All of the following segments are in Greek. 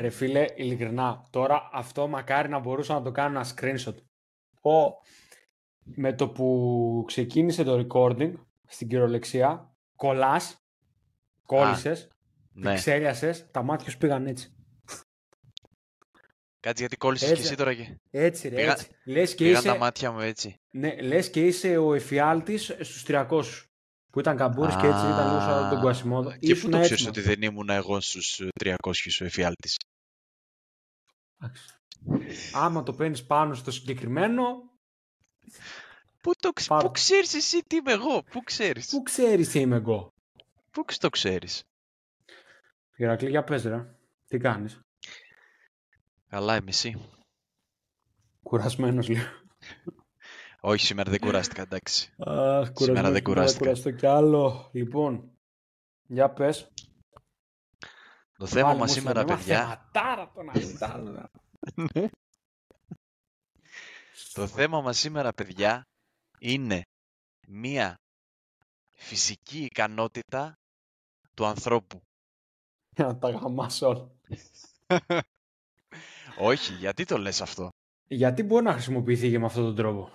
Άμα πω, ρε φίλε, ειλικρινά, τώρα αυτό μακάρι να μπορούσα να το κάνω ένα screenshot. Πω, με το που ξεκίνησε το recording στην κυριολεξία, κολλάς, κόλλησες, Ναι. ξέλιασες, τα μάτια σου πήγαν έτσι. Κάτσε γιατί κόλλησες και Έτσι. εσύ τώρα και Έτσι ρε, Πήγα- έτσι. Λες και, πήγαν τα είσαι, μάτια μου έτσι. ναι, λες και είσαι ο εφιάλτης στους 300. Που ήταν καμπούρης και έτσι ήταν λίγο σαν τον Α, Κουασιμόδο. Και πού Ήσουν το έτσι, ξέρεις μα. ότι δεν ήμουν εγώ στους ε, 300 ο εφιάλτης; Εντάξει. Άμα το παίρνεις πάνω στο συγκεκριμένο, Πού, το, ξ- Πάρ' πού το. ξέρεις εσύ τι είμαι εγώ, πού ξέρεις; πού ξέρεις τι είμαι εγώ; Πού ξ- το ξέρεις; Ηρακλή, για πες ρε. Τι κάνεις; Καλά είμαι εσύ. Κουρασμένος λίγο. Όχι, σήμερα δεν κουράστηκα, εντάξει. Αχ, Σήμερα δεν κουράστηκα. κουραστώ κι άλλο. Λοιπόν, για πες. Το θέμα Βάλε μας μουσική, σήμερα, μα παιδιά, θεματάρα το να κοιτάμε. το θέμα μας σήμερα, παιδιά, είναι μία φυσική ικανότητα του ανθρώπου. Για να τα γαμάσω όλα. Όχι, γιατί το λες αυτό; Γιατί μπορεί να χρησιμοποιηθεί και με αυτόν τον τρόπο;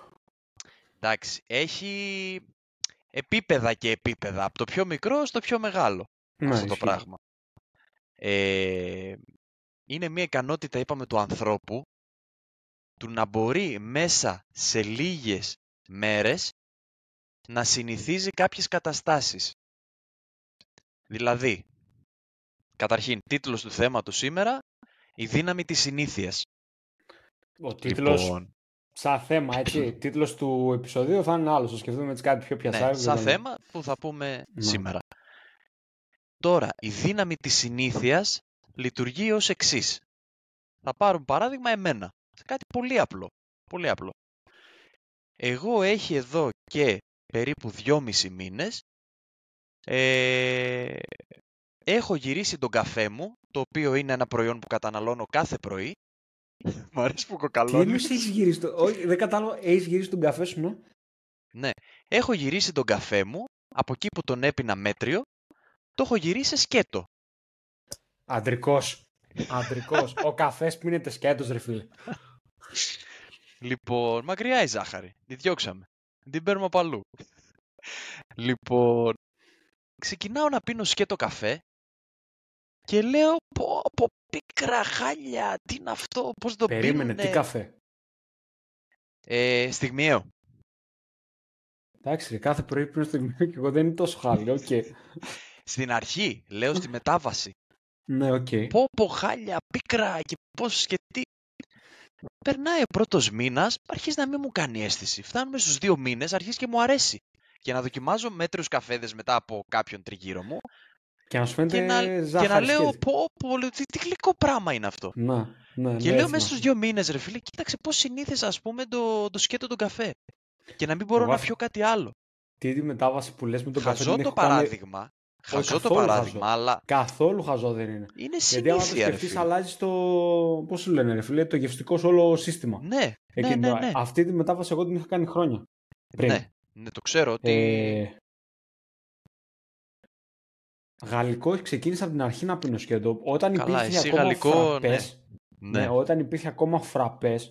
Εντάξει, έχει επίπεδα και επίπεδα, από το πιο μικρό στο πιο μεγάλο Ναι, αυτό το ισχύει. πράγμα. Ε, είναι μια ικανότητα, είπαμε, του ανθρώπου του να μπορεί μέσα σε λίγες μέρες να συνηθίζει κάποιες καταστάσεις. Δηλαδή, καταρχήν, τίτλος του θέματος σήμερα, η δύναμη της συνήθειας. Ο τίτλος, Λοιπόν, σαν θέμα, έτσι, τίτλος του επεισοδίου θα είναι άλλος. Θα σκεφτούμε έτσι κάτι πιο ναι, πιασάρικο. σαν δεν- θέμα που θα πούμε Ναι. σήμερα. Τώρα, η δύναμη της συνήθειας λειτουργεί ως εξής. Θα πάρουμε παράδειγμα εμένα. Σε κάτι πολύ απλό. Πολύ απλό. Εγώ έχει εδώ και περίπου δυόμισι μήνες ε, έχω γυρίσει τον καφέ μου, το οποίο είναι ένα προϊόν που καταναλώνω κάθε πρωί. Μ' αρέσει που Τι κοκαλώνεις. εννοείς έχεις γυρίσει το... Όχι, δεν κατάλαβα. Έχεις γυρίσει τον καφέ σου, ναι. Ναι. Έχω γυρίσει τον καφέ μου, από εκεί που τον έπινα μέτριο, το έχω γυρίσει σε σκέτο. Αντρικός. Αντρικός. Ο καφές πίνεται σκέτος, ρε φίλε. Λοιπόν, μακριά η ζάχαρη. Τη διώξαμε. Την παίρνουμε από αλλού. λοιπόν, ξεκινάω να πίνω σκέτο καφέ και λέω πω, πω πίκρα χάλια, τι είναι αυτό, πώς το Περίμενε, πίνουνε». τι καφέ; Ε, στιγμιαίο. Εντάξει, ρε, κάθε πρωί πίνω στο γυμνό και εγώ δεν είναι τόσο χάλι. Οκ. Στην αρχή, λέω στη μετάβαση. Ναι, οκ. πω πω χάλια, πίκρα και πώς και τι. Περνάει ο πρώτος μήνας, αρχίζει να μην μου κάνει αίσθηση. Φτάνουμε στους δύο μήνες, αρχίζει και μου αρέσει. Και να δοκιμάζω μέτριους καφέδες μετά από κάποιον τριγύρω μου Και να σου και φαίνεται να, και ζάχαρη να λέω σκέτη. πω πω, λέω, τι, τι γλυκό πράγμα είναι αυτό. Να, ναι, Και ναι, λέω έτσι μέσα να- στους δύο μήνες ρε φίλε, κοίταξε πώς συνήθιζα ας πούμε το, το σκέτο τον καφέ. Και να μην μπορώ Εγώ να αυτό- πιω κάτι άλλο. Τι τη μετάβαση που λες με τον καφέ Χαζό την το έχω κάνει- παράδειγμα. Χαζό το καθόλου παράδειγμα, χαζό. αλλά Καθόλου χαζό δεν είναι. είναι Γιατί άμα το συνήθεια ρε σκεφτείς φίλε. αλλάζει το, πώς σου λένε ρε φίλε, το γευστικό σου όλο σύστημα. Ναι, ναι, Εκείνη ναι, τώρα. ναι. Αυτή τη μετάβαση εγώ την είχα κάνει χρόνια. πριν. Ναι, ναι, το ξέρω ότι... Ε, γαλλικό ξεκίνησα από την αρχή να πίνω σκέτο. Όταν Καλά, υπήρχε εσύ ακόμα γαλλικό, φραπές, ναι. ναι, όταν υπήρχε ακόμα φραπές,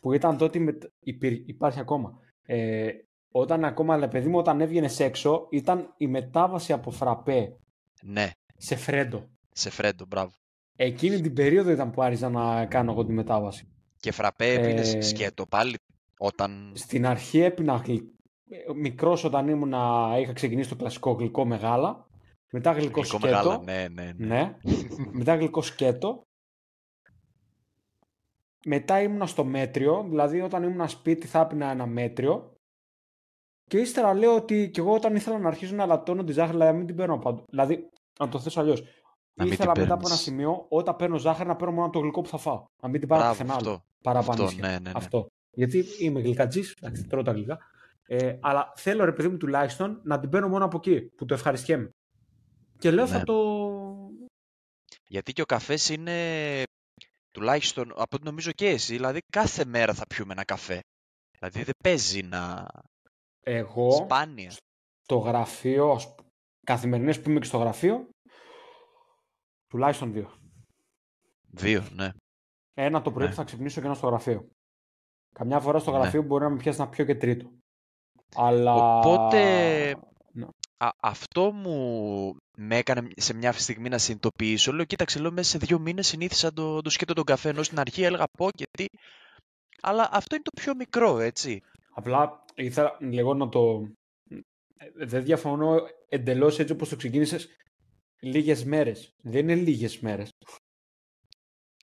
που ήταν τότε, με, υπήρ- υπάρχει ακόμα, ε, όταν ακόμα, αλλά παιδί μου, όταν έβγαινες έξω, ήταν η μετάβαση από φραπέ ναι, σε φρέντο. σε φρέντο, μπράβο. Εκείνη την περίοδο ήταν που άρχισα να κάνω εγώ τη μετάβαση. Και φραπέ έπινες Ε, σκέτο πάλι όταν... Στην αρχή έπινα γλυ... μικρός όταν ήμουνα, είχα ξεκινήσει το κλασικό γλυκό μεγάλα, μετά γλυκό, Γλυκό σκέτο, μεγάλα, ναι, ναι, ναι. ναι. μετά γλυκό σκέτο, μετά ήμουνα στο μέτριο, δηλαδή όταν ήμουνα σπίτι θα έπινα ένα μέτριο και ύστερα λέω ότι και εγώ όταν ήθελα να αρχίσω να λατώνω τη ζάχαρη, δηλαδή να μην την παίρνω παντού. Δηλαδή, να το θέσω αλλιώς. Να μην Ήθελα την μετά από ένα παίρνεις. σημείο, όταν παίρνω ζάχαρη, να παίρνω μόνο το γλυκό που θα φάω. Να μην την πάρω Μπράβο, πουθενά άλλο. αυτό. Παραπάνω. Αυτό, ναι, ναι, ναι. Αυτό. Γιατί είμαι γλυκατζή, εντάξει, τρώω τα γλυκά. Ε, αλλά θέλω ρε παιδί μου τουλάχιστον να την παίρνω μόνο από εκεί που το ευχαριστιέμαι. Και λέω θα Ναι. το. Γιατί και ο καφές είναι, τουλάχιστον από ό,τι νομίζω και εσύ, δηλαδή κάθε μέρα θα πιούμε ένα καφέ. Δηλαδή δεν παίζει να... Εγώ Σπάνια. στο γραφείο, ας π- καθημερινές που είμαι και στο γραφείο, Τουλάχιστον δύο. Δύο, ναι. Ένα το πρωί Ναι. που θα ξυπνήσω και ένα στο γραφείο. Καμιά φορά στο Ναι. γραφείο μπορεί να με πιάσει να πιω και τρίτο. Αλλά... Οπότε Ναι. α, αυτό μου με έκανε σε μια στιγμή να συνειδητοποιήσω. Λέω, κοίταξε, λέω, μέσα σε δύο μήνες συνήθισα το, το σκέτο τον καφέ, ενώ στην αρχή έλεγα πω και τι. Αλλά αυτό είναι το πιο μικρό, έτσι. Απλά ήθελα λίγο να το... Ε, Δεν διαφωνώ εντελώς έτσι όπως το ξεκίνησες λίγες μέρες. Δεν είναι λίγες μέρες.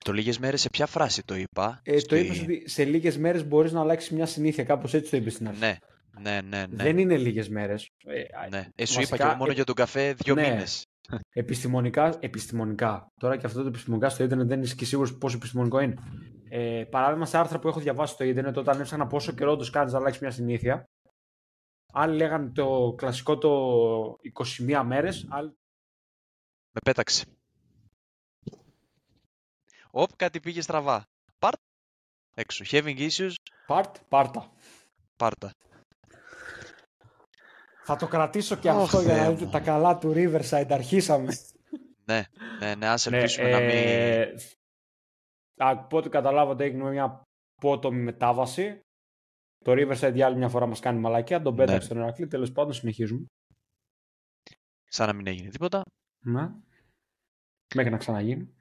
Το λίγες μέρες σε ποια φράση το είπα; Ε, Το στη- είπες ότι σε λίγες μέρες μπορείς να αλλάξεις μια συνήθεια. Κάπως έτσι το είπες στην αρχή. Ναι, ναι, ναι, ναι. Δεν είναι λίγες μέρες. Ε, α, ναι. Ε, σου είπα βασικά, και εγώ μόνο ε, για τον καφέ δύο ναι. μήνες. Επιστημονικά, επιστημονικά. Τώρα και αυτό το επιστημονικά στο ίντερνετ δεν είσαι και σίγουρος πόσο επιστημονικό είναι. Ε, παράδειγμα, σε άρθρα που έχω διαβάσει στο ίντερνετ, όταν έψαχνα πόσο καιρό τους κάνεις να αλλάξεις μια συνήθεια, άλλοι λέγανε το κλασικό το 21 μέρες, άλλοι Με πέταξε. Οπ, κάτι πήγε στραβά. Πάρ. Έξω. Having issues, part, πάρτα. πάρτα. Θα το κρατήσω και Ωχ, αυτό για να Θεέ δείτε μου. τα καλά του Riverside. Αρχίσαμε. Ναι, ναι, ναι, ας Ναι, ελπίσουμε να μην... ε, Από ό,τι καταλάβατε έγινε μια απότομη μετάβαση. Το Riverside για άλλη μια φορά μας κάνει μαλακία. Τον Ναι. πέταξε τον Ερακλή. Τέλος πάντων συνεχίζουμε. Σαν να μην έγινε τίποτα. Ναι. Μέχρι να ξαναγίνει.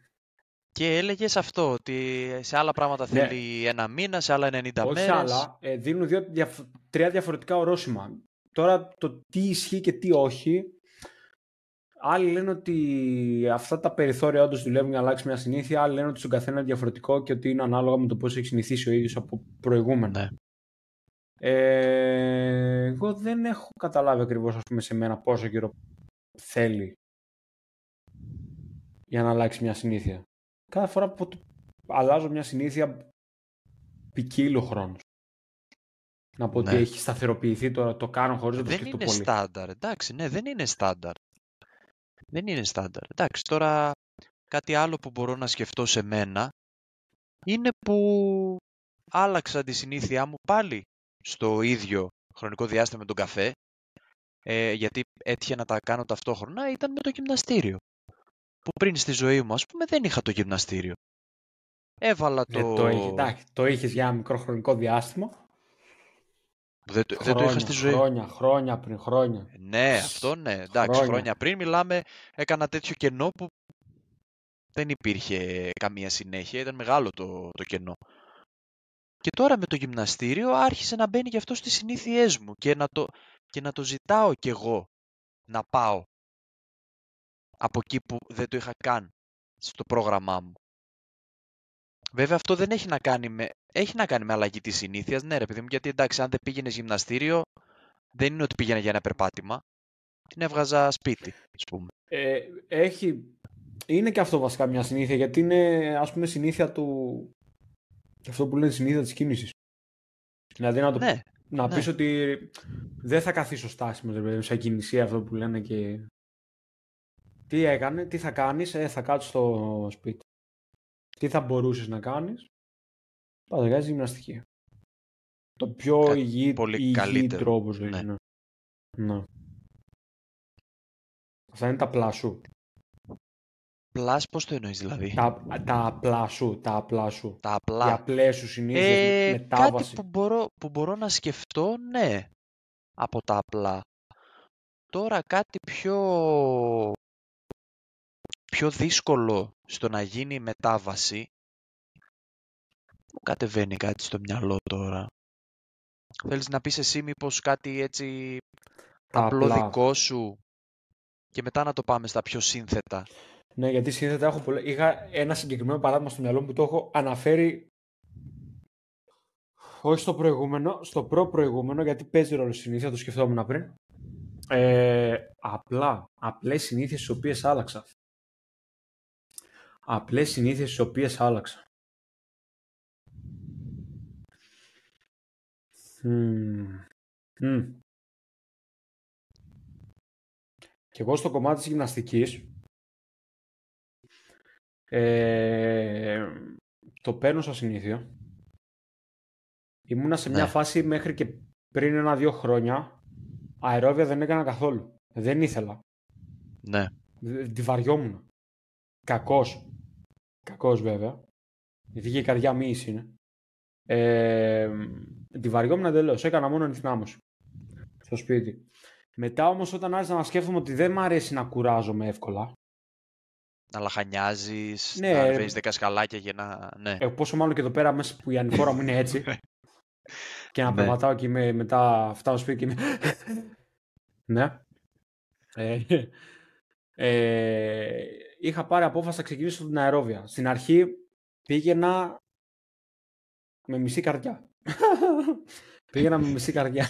Και έλεγες αυτό, ότι σε άλλα πράγματα Ναι. θέλει ένα μήνα, σε άλλα 90 Όχι μέρες. άλλα, ε, δίνουν δύο, διαφ- τρία διαφορετικά ορόσημα. Τώρα το τι ισχύει και τι όχι. Άλλοι λένε ότι αυτά τα περιθώρια όντως δουλεύουν για να αλλάξει μια συνήθεια. Άλλοι λένε ότι στον καθένα είναι διαφορετικό και ότι είναι ανάλογα με το πώς έχει συνηθίσει ο ίδιος από προηγούμενα. Ναι. Ε, εγώ δεν έχω καταλάβει ακριβώς σε μένα πόσο καιρό θέλει για να αλλάξει μια συνήθεια. Κάθε φορά που το- αλλάζω μια συνήθεια ποικίλει ο χρόνος. Να πω ότι Ναι. έχει σταθεροποιηθεί τώρα, το κάνω χωρίς να το Δεν σκεφτώ είναι πολύ. στάνταρ, εντάξει, ναι, δεν είναι στάνταρ. Δεν είναι στάνταρ. Εντάξει, τώρα κάτι άλλο που μπορώ να σκεφτώ σε μένα είναι που άλλαξα τη συνήθειά μου πάλι στο ίδιο χρονικό διάστημα με τον καφέ, ε, γιατί έτυχε να τα κάνω ταυτόχρονα, ήταν με το γυμναστήριο. Που πριν στη ζωή μου, ας πούμε, δεν είχα το γυμναστήριο. Έβαλα το... Δεν το, είχε, εντάξει, το είχες για ένα μικρό χρονικό διάστημα. Δεν, το- δεν το είχα στη ζωή. Χρόνια, χρόνια πριν, χρόνια. Ναι, αυτό ναι. Εντάξει, Χρόνια. χρόνια πριν μιλάμε, έκανα τέτοιο κενό που δεν υπήρχε καμία συνέχεια, ήταν μεγάλο το, το κενό. Και τώρα με το γυμναστήριο άρχισε να μπαίνει γι' αυτό στις συνήθειές μου και να το, και να το ζητάω κι εγώ να πάω από εκεί που δεν το είχα καν στο πρόγραμμά μου. Βέβαια αυτό δεν έχει να κάνει με, έχει να κάνει με αλλαγή της συνήθειας, ναι ρε παιδί μου, γιατί εντάξει αν δεν πήγαινες γυμναστήριο δεν είναι ότι πήγαινα για ένα περπάτημα, την έβγαζα σπίτι, ας πούμε. Ε, έχει, είναι και αυτό βασικά μια συνήθεια, γιατί είναι ας πούμε συνήθεια του, αυτό που λένε συνήθεια της κίνησης. Δηλαδή να, το, Ναι, να ναι. πεις ότι δεν θα καθίσω στάσιμο, ρε παιδί μου, σαν κινησία αυτό που λένε και... Τι έκανε, τι θα κάνεις, ε, θα κάτσω στο σπίτι. Τι θα μπορούσες να κάνεις, πας να κάνεις γυμναστική. Το πιο Κάτι υγιή, πολύ υγιή καλύτερο, τρόπος ζωής. ναι. Ναι. ναι. Αυτά είναι τα απλά σου. πλάς πώς το εννοείς δηλαδή; Τα, τα απλά σου, τα απλά σου. Τα Οι απλά. απλές σου συνήθειες, Ε, μετάβασης. κάτι που μπορώ, που μπορώ να σκεφτώ, ναι, από τα απλά. Τώρα κάτι πιο, πιο δύσκολο στο να γίνει η μετάβαση, μου κατεβαίνει κάτι στο μυαλό τώρα. Θέλεις να πεις εσύ μήπως κάτι έτσι Τα απλό απλά. δικό σου και μετά να το πάμε στα πιο σύνθετα. Ναι, γιατί σύνθετα έχω πολλά. Είχα ένα συγκεκριμένο παράδειγμα στο μυαλό μου που το έχω αναφέρει όχι στο προηγούμενο, στο προ-προηγούμενο, γιατί παίζει ρόλο στη συνήθεια, το σκεφτόμουν πριν. Ε, απλά, απλές συνήθειες τις οποίες άλλαξα. Απλές συνήθειες τις οποίες άλλαξα. Μμμ. Μμ. Και εγώ στο κομμάτι της γυμναστικής ε, το παίρνω σαν συνήθεια. Ήμουνα σε μια Ναι. φάση μέχρι και πριν ένα-δύο χρόνια αερόβια δεν έκανα καθόλου. Δεν ήθελα. Ναι, Δ- Τη βαριόμουν. κακός, κακός βέβαια, γιατί και η καρδιά μη είναι, ε, τη βαριόμουν εντελώς. Έκανα μόνο ενθυνάμωση στο σπίτι. Μετά όμως, όταν άρχισα να σκέφτομαι ότι δεν μ' αρέσει να κουράζομαι εύκολα. Να λαχανιάζεις, Ναι, να ρε. βάζει δεκασκαλάκια για να. Ναι. Ε, πόσο μάλλον και εδώ πέρα μέσα που η ανηφόρα μου είναι έτσι. και να Ναι. περπατάω και είμαι, μετά φτάνω στο σπίτι και είμαι. ναι. Ε, ε, είχα πάρει απόφαση να ξεκινήσω την αερόβια. Στην αρχή πήγαινα με μισή καρδιά. πήγαινα με μισή καρδιά.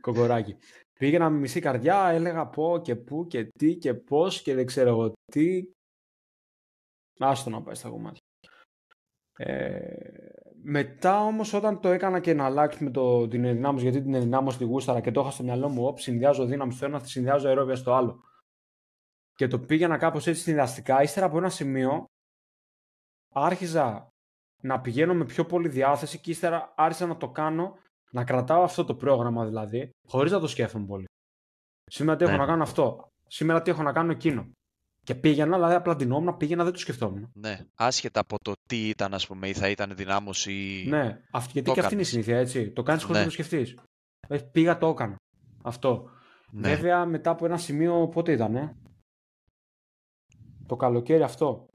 Κοκοράκι. Πήγαινα με μισή καρδιά, έλεγα πω και πού και τι και πώς και δεν ξέρω εγώ τι. Άστο να πάει στα κομμάτια. Ε, μετά όμως όταν το έκανα και να αλλάξει με το, την ενδυνάμωση, γιατί την ενδυνάμωση τη γούσταρα και το είχα στο μυαλό μου, όπ, συνδυάζω δύναμη στο ένα, συνδυάζω αερόβια στο άλλο. Και το πήγαινα κάπως έτσι συνδυαστικά, ύστερα από ένα σημείο άρχιζα να πηγαίνω με πιο πολύ διάθεση και ύστερα άρχισα να το κάνω, να κρατάω αυτό το πρόγραμμα δηλαδή, χωρίς να το σκέφτομαι πολύ. Σήμερα τι έχω Ναι. να κάνω αυτό, σήμερα τι έχω να κάνω εκείνο. Και πήγαινα, δηλαδή απλά ντυνόμουν, πήγαινα, δεν το σκεφτόμουν. ναι. Άσχετα από το τι ήταν, ας πούμε, ή θα ήταν δυνάμωση. ή- Ναι, αυτή, γιατί Το και αυτή είναι η έκανες. συνήθεια, έτσι. Το κάνεις χωρίς Ναι. να το σκεφτείς. Πήγα, το έκανα. Αυτό. Ναι. Βέβαια, μετά από ένα σημείο, πότε ήταν, Το καλοκαίρι αυτό.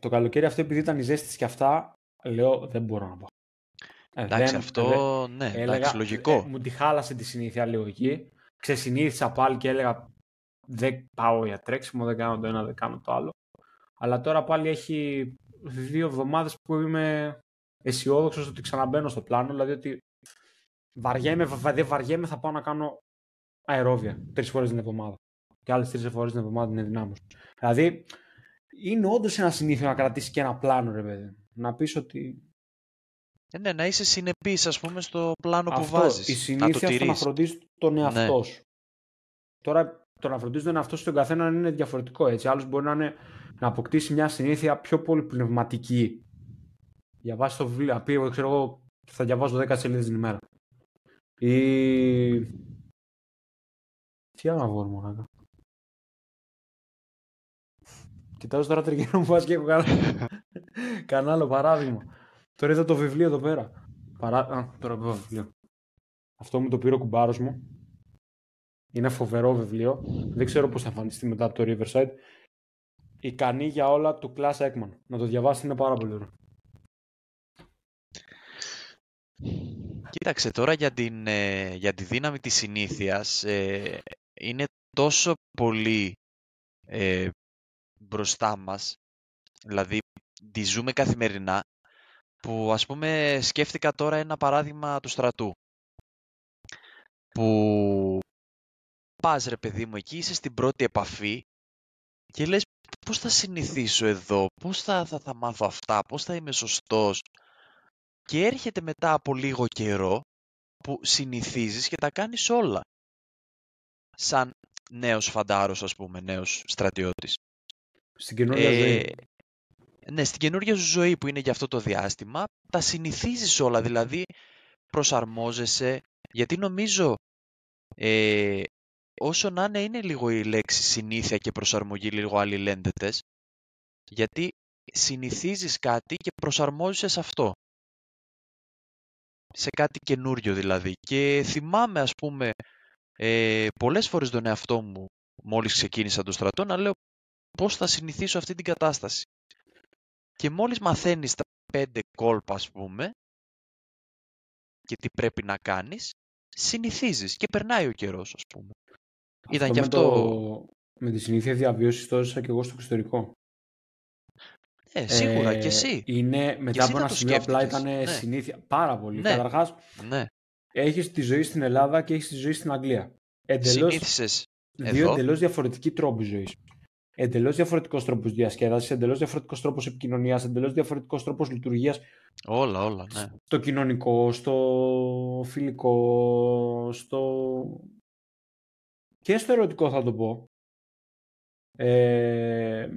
Το καλοκαίρι αυτό, επειδή ήταν η ζέστη της και αυτά, λέω δεν μπορώ να πάω. Ε, Εντάξει, δεν- αυτό δεν- ναι, έλεγα, εντάξει, λογικό. ε, μου τη χάλασε τη συνήθεια λίγο εκεί. Ξεσυνήθισα πάλι και έλεγα δεν πάω για τρέξιμο, δεν κάνω το ένα, δεν κάνω το άλλο. Αλλά τώρα πάλι έχει δύο εβδομάδες που είμαι αισιόδοξος ότι ξαναμπαίνω στο πλάνο, δηλαδή ότι βαριέμαι, βα- δεν βαριέμαι, θα πάω να κάνω αερόβια τρεις φορές την εβδομάδα. Και άλλες τρεις φορές την εβδομάδα την ενδυνάμωση. Δηλαδή, είναι όντως ένα συνήθειο να κρατήσεις και ένα πλάνο, ρε παιδί. Να πεις ότι. Ε, ναι, να είσαι συνεπής, ας πούμε, στο πλάνο που αυτό, βάζεις. η να το συνήθεια στο να τηρείς. φροντίσει τον εαυτό Ναι. σου. Τώρα, το να φροντίζεις τον εαυτό σου στον καθένα είναι διαφορετικό. Έτσι. Άλλος μπορεί να, είναι, να αποκτήσει μια συνήθεια πιο πολύ πνευματική. Διαβάσεις το βιβλίο, να πει, εγώ ξέρω εγώ, θα διαβάζω 10 σελίδες την ημέρα. Ή. Τι άλλο να βγω, Κοιτάζω τώρα τριγύρω μου, πας και έχω κανένα, κανένα άλλο παράδειγμα. Τώρα είδα το βιβλίο εδώ πέρα. Παρά... Α, τώρα βλέπω βιβλίο. Αυτό μου το πήρε ο κουμπάρος μου. Είναι φοβερό βιβλίο. Δεν ξέρω πώς θα εμφανιστεί μετά από το Riverside. Ικανή για όλα του Class Ekman. Να το διαβάσετε είναι πάρα πολύ ωραίο. Κοίταξε τώρα για, την, ε, για τη δύναμη της συνήθειας ε, είναι τόσο πολύ ε, μπροστά μας δηλαδή τη ζούμε καθημερινά που ας πούμε σκέφτηκα τώρα ένα παράδειγμα του στρατού που πας ρε παιδί μου εκεί είσαι στην πρώτη επαφή και λες πώς θα συνηθίσω εδώ, πώς θα, θα, θα μάθω αυτά, πώς θα είμαι σωστός και έρχεται μετά από λίγο καιρό που συνηθίζεις και τα κάνεις όλα. Σαν νέος φαντάρος, ας πούμε, νέος στρατιώτης. Στην καινούργια Ε, ζωή. ναι, στην καινούργια σου ζωή που είναι για αυτό το διάστημα, τα συνηθίζεις όλα, δηλαδή προσαρμόζεσαι, γιατί νομίζω ε, όσο να είναι, είναι λίγο η λέξη συνήθεια και προσαρμογή λίγο αλληλένδετες, γιατί συνηθίζεις κάτι και προσαρμόζεσαι σε αυτό. Σε κάτι καινούριο δηλαδή. Και θυμάμαι ας πούμε ε, πολλές φορές τον εαυτό μου μόλις ξεκίνησα το στρατό να λέω πώς θα συνηθίσω αυτή την κατάσταση. Και μόλις μαθαίνεις τα πέντε κόλπα ας πούμε και τι πρέπει να κάνεις, συνηθίζεις και περνάει ο καιρός ας πούμε. Ήταν και με, αυτό... το- με τη συνήθεια διαβίωσης το έζησα και εγώ στο εξωτερικό. Ε, σίγουρα Ε, και εσύ. Είναι, μετά εσύ από θα ένα το σημείο απλά σκέφτηκες. ήταν Ναι. συνήθεια. Πάρα πολύ. Ναι. Καταρχάς, Ναι, έχεις τη ζωή στην Ελλάδα και έχεις τη ζωή στην Αγγλία. Εντελώς, συνήθισες δύο εδώ. εντελώς διαφορετικοί τρόποι ζωής. Εντελώς διαφορετικός τρόπος διασκέδασης, εντελώς διαφορετικός τρόπος επικοινωνίας, εντελώς διαφορετικός τρόπος λειτουργίας όλα, όλα, ναι. στο κοινωνικό, στο φιλικό, στο... και στο ερωτικό θα το πω. Ε...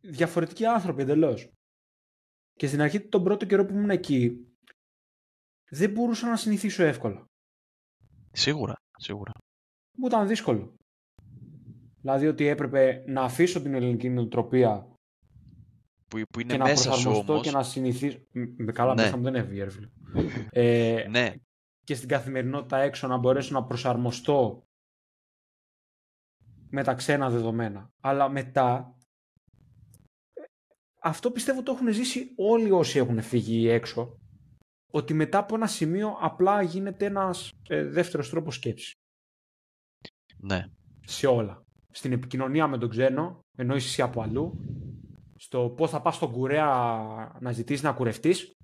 Διαφορετικοί άνθρωποι εντελώς. Και στην αρχή τον πρώτο καιρό που ήμουν εκεί δεν μπορούσα να συνηθίσω εύκολα. Σίγουρα, σίγουρα. Μου ήταν δύσκολο. Δηλαδή ότι έπρεπε να αφήσω την ελληνική νοοτροπία Που, που είναι και να μέσα σου προσαρμοστώ όμως. και να συνηθίσω. Μ, Με καλά, Ναι. μέσα μου δεν έφυγε, ρε φίλε. Ε, Ναι, και στην καθημερινότητα έξω να μπορέσω να προσαρμοστώ με τα ξένα δεδομένα. Αλλά μετά, ε, αυτό πιστεύω το έχουν ζήσει όλοι όσοι έχουν φύγει έξω, ότι μετά από ένα σημείο απλά γίνεται ένας ε, δεύτερος τρόπος σκέψης ναι. σε όλα. Στην επικοινωνία με τον ξένο, ενώ είσαι εσύ από αλλού, στο πώς θα πας στον κουρέα να ζητήσεις να κουρευτείς,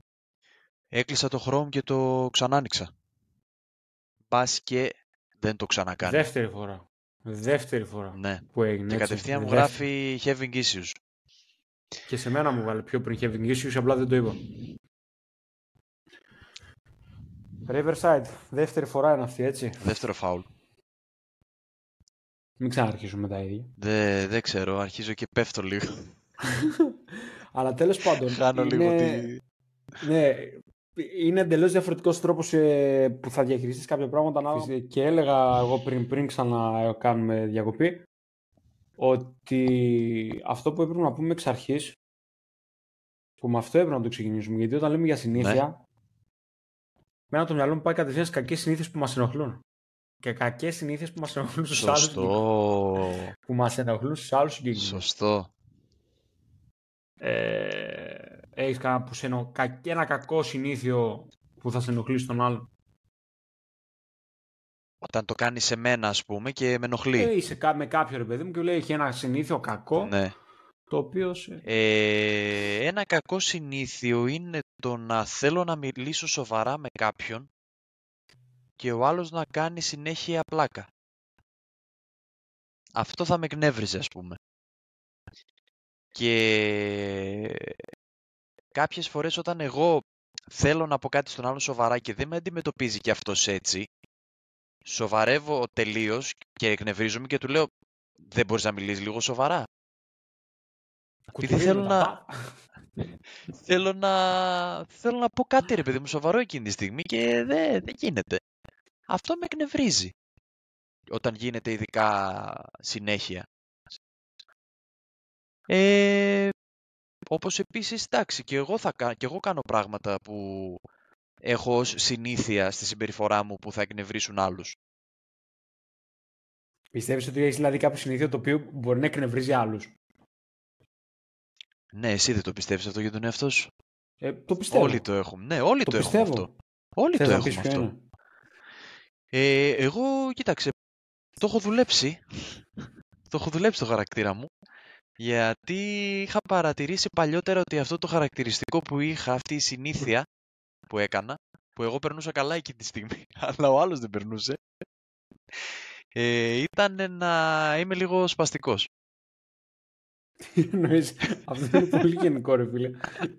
Έκλεισα το Chrome και το ξανά άνοιξα. Πας και δεν το ξανακάνεις. δεύτερη φορά. Δεύτερη φορά Ναι. που έγινε. Και έτσι. κατευθείαν μου Δεύτερη. γράφει having issues. Και σε μένα μου βάλε πιο πριν having issues, απλά δεν το είπα. Riverside, δεύτερη φορά είναι αυτή, έτσι. Δεύτερο φάουλ. Μην ξαναρχίσουμε τα ίδια. Δεν, δεν ξέρω, αρχίζω και πέφτω λίγο. Αλλά τέλος πάντων, Χάνω είναι... λίγο τη... Ναι, είναι εντελώς διαφορετικός τρόπος που θα διαχειριστείς κάποια πράγματα. ανάλογα. Και έλεγα εγώ πριν, πριν ξανακάνουμε διακοπή ότι αυτό που έπρεπε να πούμε εξ αρχής, που με αυτό έπρεπε να το ξεκινήσουμε, γιατί όταν λέμε για συνήθεια, μένα το μυαλό μου πάει κατευθείαν στις κακές συνήθειες που μας ενοχλούν. Και κακές συνήθειες που μας ενοχλούν στους άλλους. Σωστό. Που μας ενοχλούν στους άλλους συγκεκριμένου. Σωστό. Ε, Έχεις κανένα που σε ενο... κα- ένα κακό συνήθειο που θα σε ενοχλήσει τον άλλον; Όταν το κάνεις σε μένα, ας πούμε, και με ενοχλεί. Ε, είσαι κα- με κάποιο ρε παιδί μου και λέει έχει ένα συνήθειο κακό Ναι. το οποίο σε... Ε, ένα κακό συνήθειο είναι το να θέλω να μιλήσω σοβαρά με κάποιον και ο άλλος να κάνει συνέχεια πλάκα. Αυτό θα με εκνεύριζε, ας πούμε. Και κάποιες φορές όταν εγώ θέλω να πω κάτι στον άλλον σοβαρά και δεν με αντιμετωπίζει και αυτός έτσι, σοβαρεύω τελείως και εκνευρίζομαι και του λέω δεν μπορείς να μιλήσεις λίγο σοβαρά. Επειδή κουτουρίζει θέλω με τα να, πα- θέλω να, θέλω να πω κάτι ρε παιδί μου σοβαρό εκείνη τη στιγμή και δεν, δεν γίνεται. Αυτό με εκνευρίζει. Όταν γίνεται ειδικά συνέχεια. Ε, όπως επίσης, εντάξει, και εγώ, θα, κα- και εγώ κάνω πράγματα που έχω ως συνήθεια στη συμπεριφορά μου που θα εκνευρίσουν άλλους. Πιστεύεις ότι έχεις δηλαδή κάποιο συνήθειο το οποίο μπορεί να εκνευρίζει άλλους; Ναι, εσύ δεν το πιστεύεις αυτό για τον εαυτό σου; Ε, το πιστεύω. Όλοι το έχουμε. Ναι, όλοι το, Το έχουμε πιστεύω. αυτό. Όλοι Θες το να πεις έχουμε ποιο αυτό. Είναι. Ε, εγώ, κοίταξε, το έχω δουλέψει. το έχω δουλέψει το χαρακτήρα μου. Γιατί είχα παρατηρήσει παλιότερα ότι αυτό το χαρακτηριστικό που είχα, αυτή η συνήθεια που έκανα, που εγώ περνούσα καλά εκείνη τη στιγμή, αλλά ο άλλος δεν περνούσε, ε, ήταν να είμαι λίγο σπαστικός. Τι εννοείς. Αυτό είναι πολύ γενικό ρε φίλε.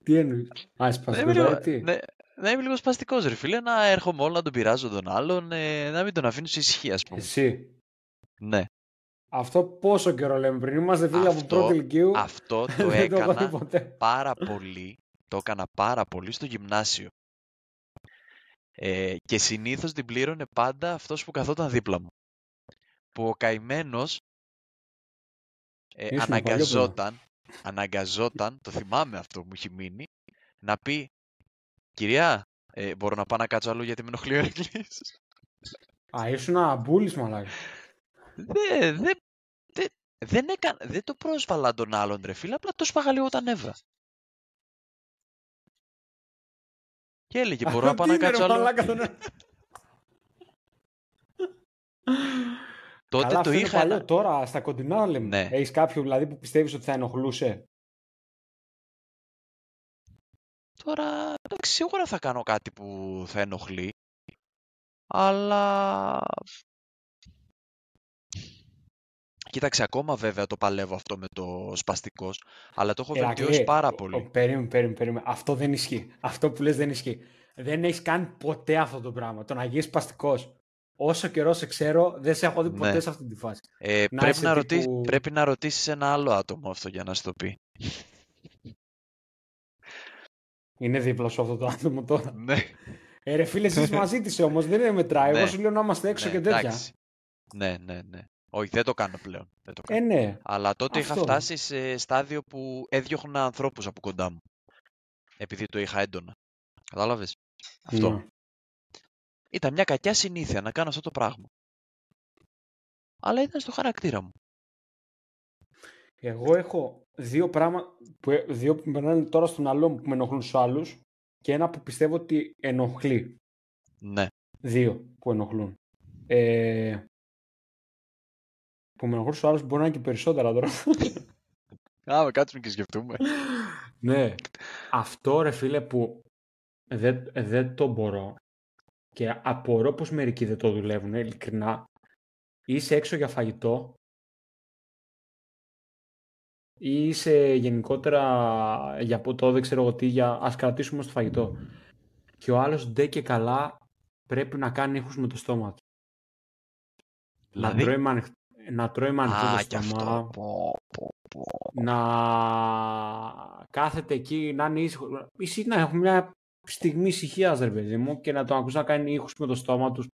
Τι εννοείς; Α, Να είμαι, σπαστικό λίγο, δηλαδή, τι; ναι, να είμαι λίγος σπαστικός ρε φίλε, να έρχομαι όλο να τον πειράζω τον άλλον, ε, να μην τον αφήνω σε ησυχία ας πούμε. Εσύ. Ναι, Αυτό πόσο καιρό λέμε πριν. Είμαστε φίλοι από Αυτό- πρώτη ηλικίου. αυτό το Δεν το έχω δει έκανα ποτέ. πάρα πολύ, το έκανα πάρα πολύ στο γυμνάσιο. Ε, και συνήθως την πλήρωνε πάντα αυτός που καθόταν δίπλα μου. Που ο καημένος ε, Ήσουν παλιό αναγκαζόταν, αναγκαζόταν, το θυμάμαι αυτό που μου έχει μείνει, να πει «Κυρία, ε, μπορώ να πάω να κάτσω αλλού γιατί με ενοχλεί ο Ερακλής». Α, ήσουν αμπούλης μαλάκα. Δε, δε, δε, δεν, έκανα, δεν το πρόσβαλα τον άλλον ρε φίλε, απλά το σπάγα λίγο όταν έβα. Και έλεγε μπορώ να πάω Τι να είναι, ρε κάτσω αλλού. μαλάκα, τον- Τότε Καλά, το αυτό είναι είχα παλιό. ένα... Τώρα στα κοντινά λέμε. Ναι. Έχεις κάποιο δηλαδή που πιστεύεις ότι θα ενοχλούσε; Τώρα, εντάξει, σίγουρα θα κάνω κάτι που θα ενοχλεί. Αλλά... Κοίταξε, ακόμα βέβαια το παλεύω αυτό με το σπαστικός, αλλά το έχω Ηρακλή, βελτιώσει πάρα ο- πολύ. ο- Περίμενε, περίμενε, περίμενε. Αυτό δεν ισχύει. Αυτό που λες δεν ισχύει. Δεν έχεις κάνει ποτέ αυτό το πράγμα. Το να γίνεις παστικός. Όσο καιρό σε ξέρω, δεν σε έχω δει ποτέ Ναι. σε αυτή τη φάση. Ε, να πρέπει, είσαι να ρωτήσεις, τύπου- πρέπει να ρωτήσεις ένα άλλο άτομο αυτό για να σου το πει. Είναι δίπλα σου αυτό το άτομο τώρα. Ναι, Ε, ρε φίλε, εσύ μαζί της όμως. Δεν είναι μετράει. Ναι. Εγώ σου λέω να είμαστε έξω ναι, και τέτοια. εντάξει. Ναι, ναι, ναι. Όχι, δεν το κάνω πλέον. Δεν το κάνω. Ε, ναι. Αλλά τότε είχα αυτό. φτάσει σε στάδιο που έδιωχνα ανθρώπους από κοντά μου. Επειδή το είχα έντονα. Κατάλαβες; Αυτό. Ναι. Ήταν μια κακιά συνήθεια να κάνω αυτό το πράγμα. Αλλά ήταν στο χαρακτήρα μου. Εγώ έχω δύο πράγματα που, ε- δύο που με περνάνε τώρα στο μυαλό μου που με ενοχλούν στους άλλους και ένα που πιστεύω ότι ενοχλεί. Ναι. Δύο που ενοχλούν. Ε, που με ενοχλούν στους άλλους μπορεί να είναι και περισσότερα τώρα. Άμα κάτσουμε και σκεφτούμε. ναι. Αυτό ρε φίλε που δεν, δεν το μπορώ και απορώ πως μερικοί δεν το δουλεύουν, ειλικρινά. Είσαι έξω για φαγητό ή είσαι γενικότερα για ποτό, δεν ξέρω εγώ τι, για... ας κρατήσουμε στο φαγητό. Και ο άλλος ντε και καλά πρέπει να κάνει ήχους με το στόμα του. Να Δηλαδή; τρώει με, ανοιχ... να τρώει με ανοιχτό Α, το και στόμα. αυτό. Πω, πω, πω. να κάθεται εκεί, να είναι ήσυχο. Εσύ να έχουμε μια στιγμή ησυχίας, ρε παιδί μου, και να τον ακούς να κάνει ήχους με το στόμα τους.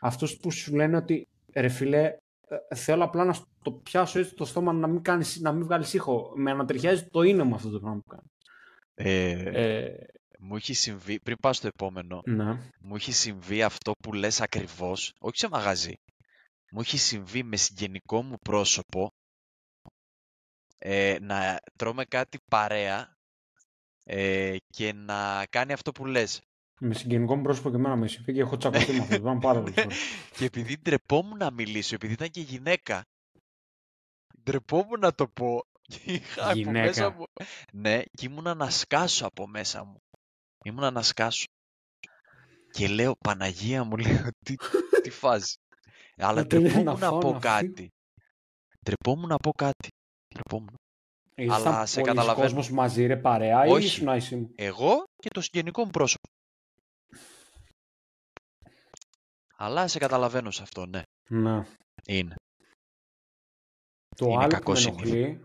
Αυτούς που σου λένε ότι ρε φιλέ, ε, θέλω απλά να το πιάσω έτσι το στόμα να μην, κάνεις, να μην βγάλεις ήχο. Με ανατριχιάζει το είναι μου αυτό το πράγμα που κάνει. Ε, Ε, μου έχει συμβεί, πριν πάω στο επόμενο, ναι. μου έχει συμβεί αυτό που λες ακριβώς, όχι σε μαγαζί. Μου έχει συμβεί με συγγενικό μου πρόσωπο ε, να τρώμε κάτι παρέα ε, και να κάνει αυτό που λες. Με συγγενικό μου πρόσωπο και εμένα με συμβεί και έχω τσακωθεί με αυτό το πράγμα πάρα πολλές φορές. Και επειδή ντρεπόμουν να μιλήσω, επειδή ήταν και γυναίκα, ντρεπόμουν να το πω. Και είχα από Γυναίκα. μέσα μου... Ναι, και ήμουνα να σκάσω από μέσα μου. Ήμουνα να σκάσω. Και λέω, Παναγία μου, λέω, τι, τι φάση. Αλλά Ε, τέλεια, να ντρεπόμουν να φάω, πω να φύγω. κάτι. Ντρεπόμουν να πω κάτι. Ντρεπόμουν. Ήσασταν Αλλά σε πολλοί καταλαβαίνω. κόσμος μαζί ρε παρέα ή Όχι. ήσουν εσύ μου. Εγώ και το συγγενικό μου πρόσωπο. Αλλά σε καταλαβαίνω σε αυτό, ναι. Ναι. Είναι. Το Είναι άλλο κακός που με συνήθι. ενοχλεί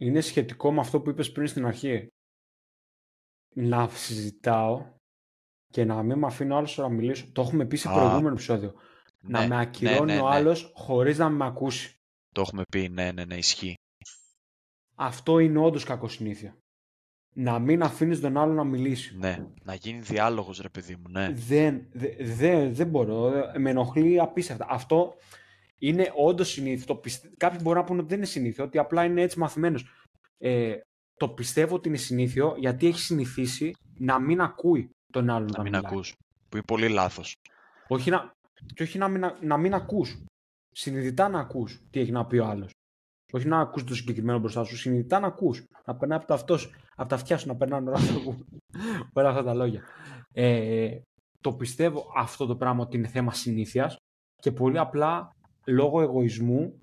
είναι σχετικό με αυτό που είπες πριν στην αρχή. Να συζητάω και να μην με αφήνει ο άλλος να μιλήσω. Το έχουμε πει σε Α, προηγούμενο επεισόδιο. να Ναι, με ναι, ακυρώνει ναι, ο ναι. άλλος χωρίς να με ακούσει. Το έχουμε πει, ναι, ναι, ναι, ισχύει. Αυτό είναι όντως κακό συνήθεια. Να μην αφήνεις τον άλλο να μιλήσει. Ναι, να γίνει διάλογος, ρε παιδί μου, ναι. Δεν, δε, δε- δεν μπορώ. Με ενοχλεί απίστευτα. Αυτό είναι όντως συνήθιο. Το πιστε... Κάποιοι μπορεί να πούνε ότι δεν είναι συνήθιο, ότι απλά είναι έτσι μαθημένος. Ε, το πιστεύω ότι είναι συνήθιο γιατί έχει συνηθίσει να μην ακούει τον άλλον Να μην μιλάει. ακούς. Που είναι πολύ λάθος. Όχι να, και όχι να μην, να μην ακούς. Συνειδητά να ακούς τι έχει να πει ο άλλος. Όχι να ακούς το συγκεκριμένο μπροστά σου. Συνειδητά να ακούς. Να περνάει από τα, αυτός, από τα αυτιά σου να περνάνε όλα αυτά, που- όλα αυτά τα λόγια. Ε, το πιστεύω αυτό το πράγμα ότι είναι θέμα συνήθειας και πολύ απλά λόγω εγωισμού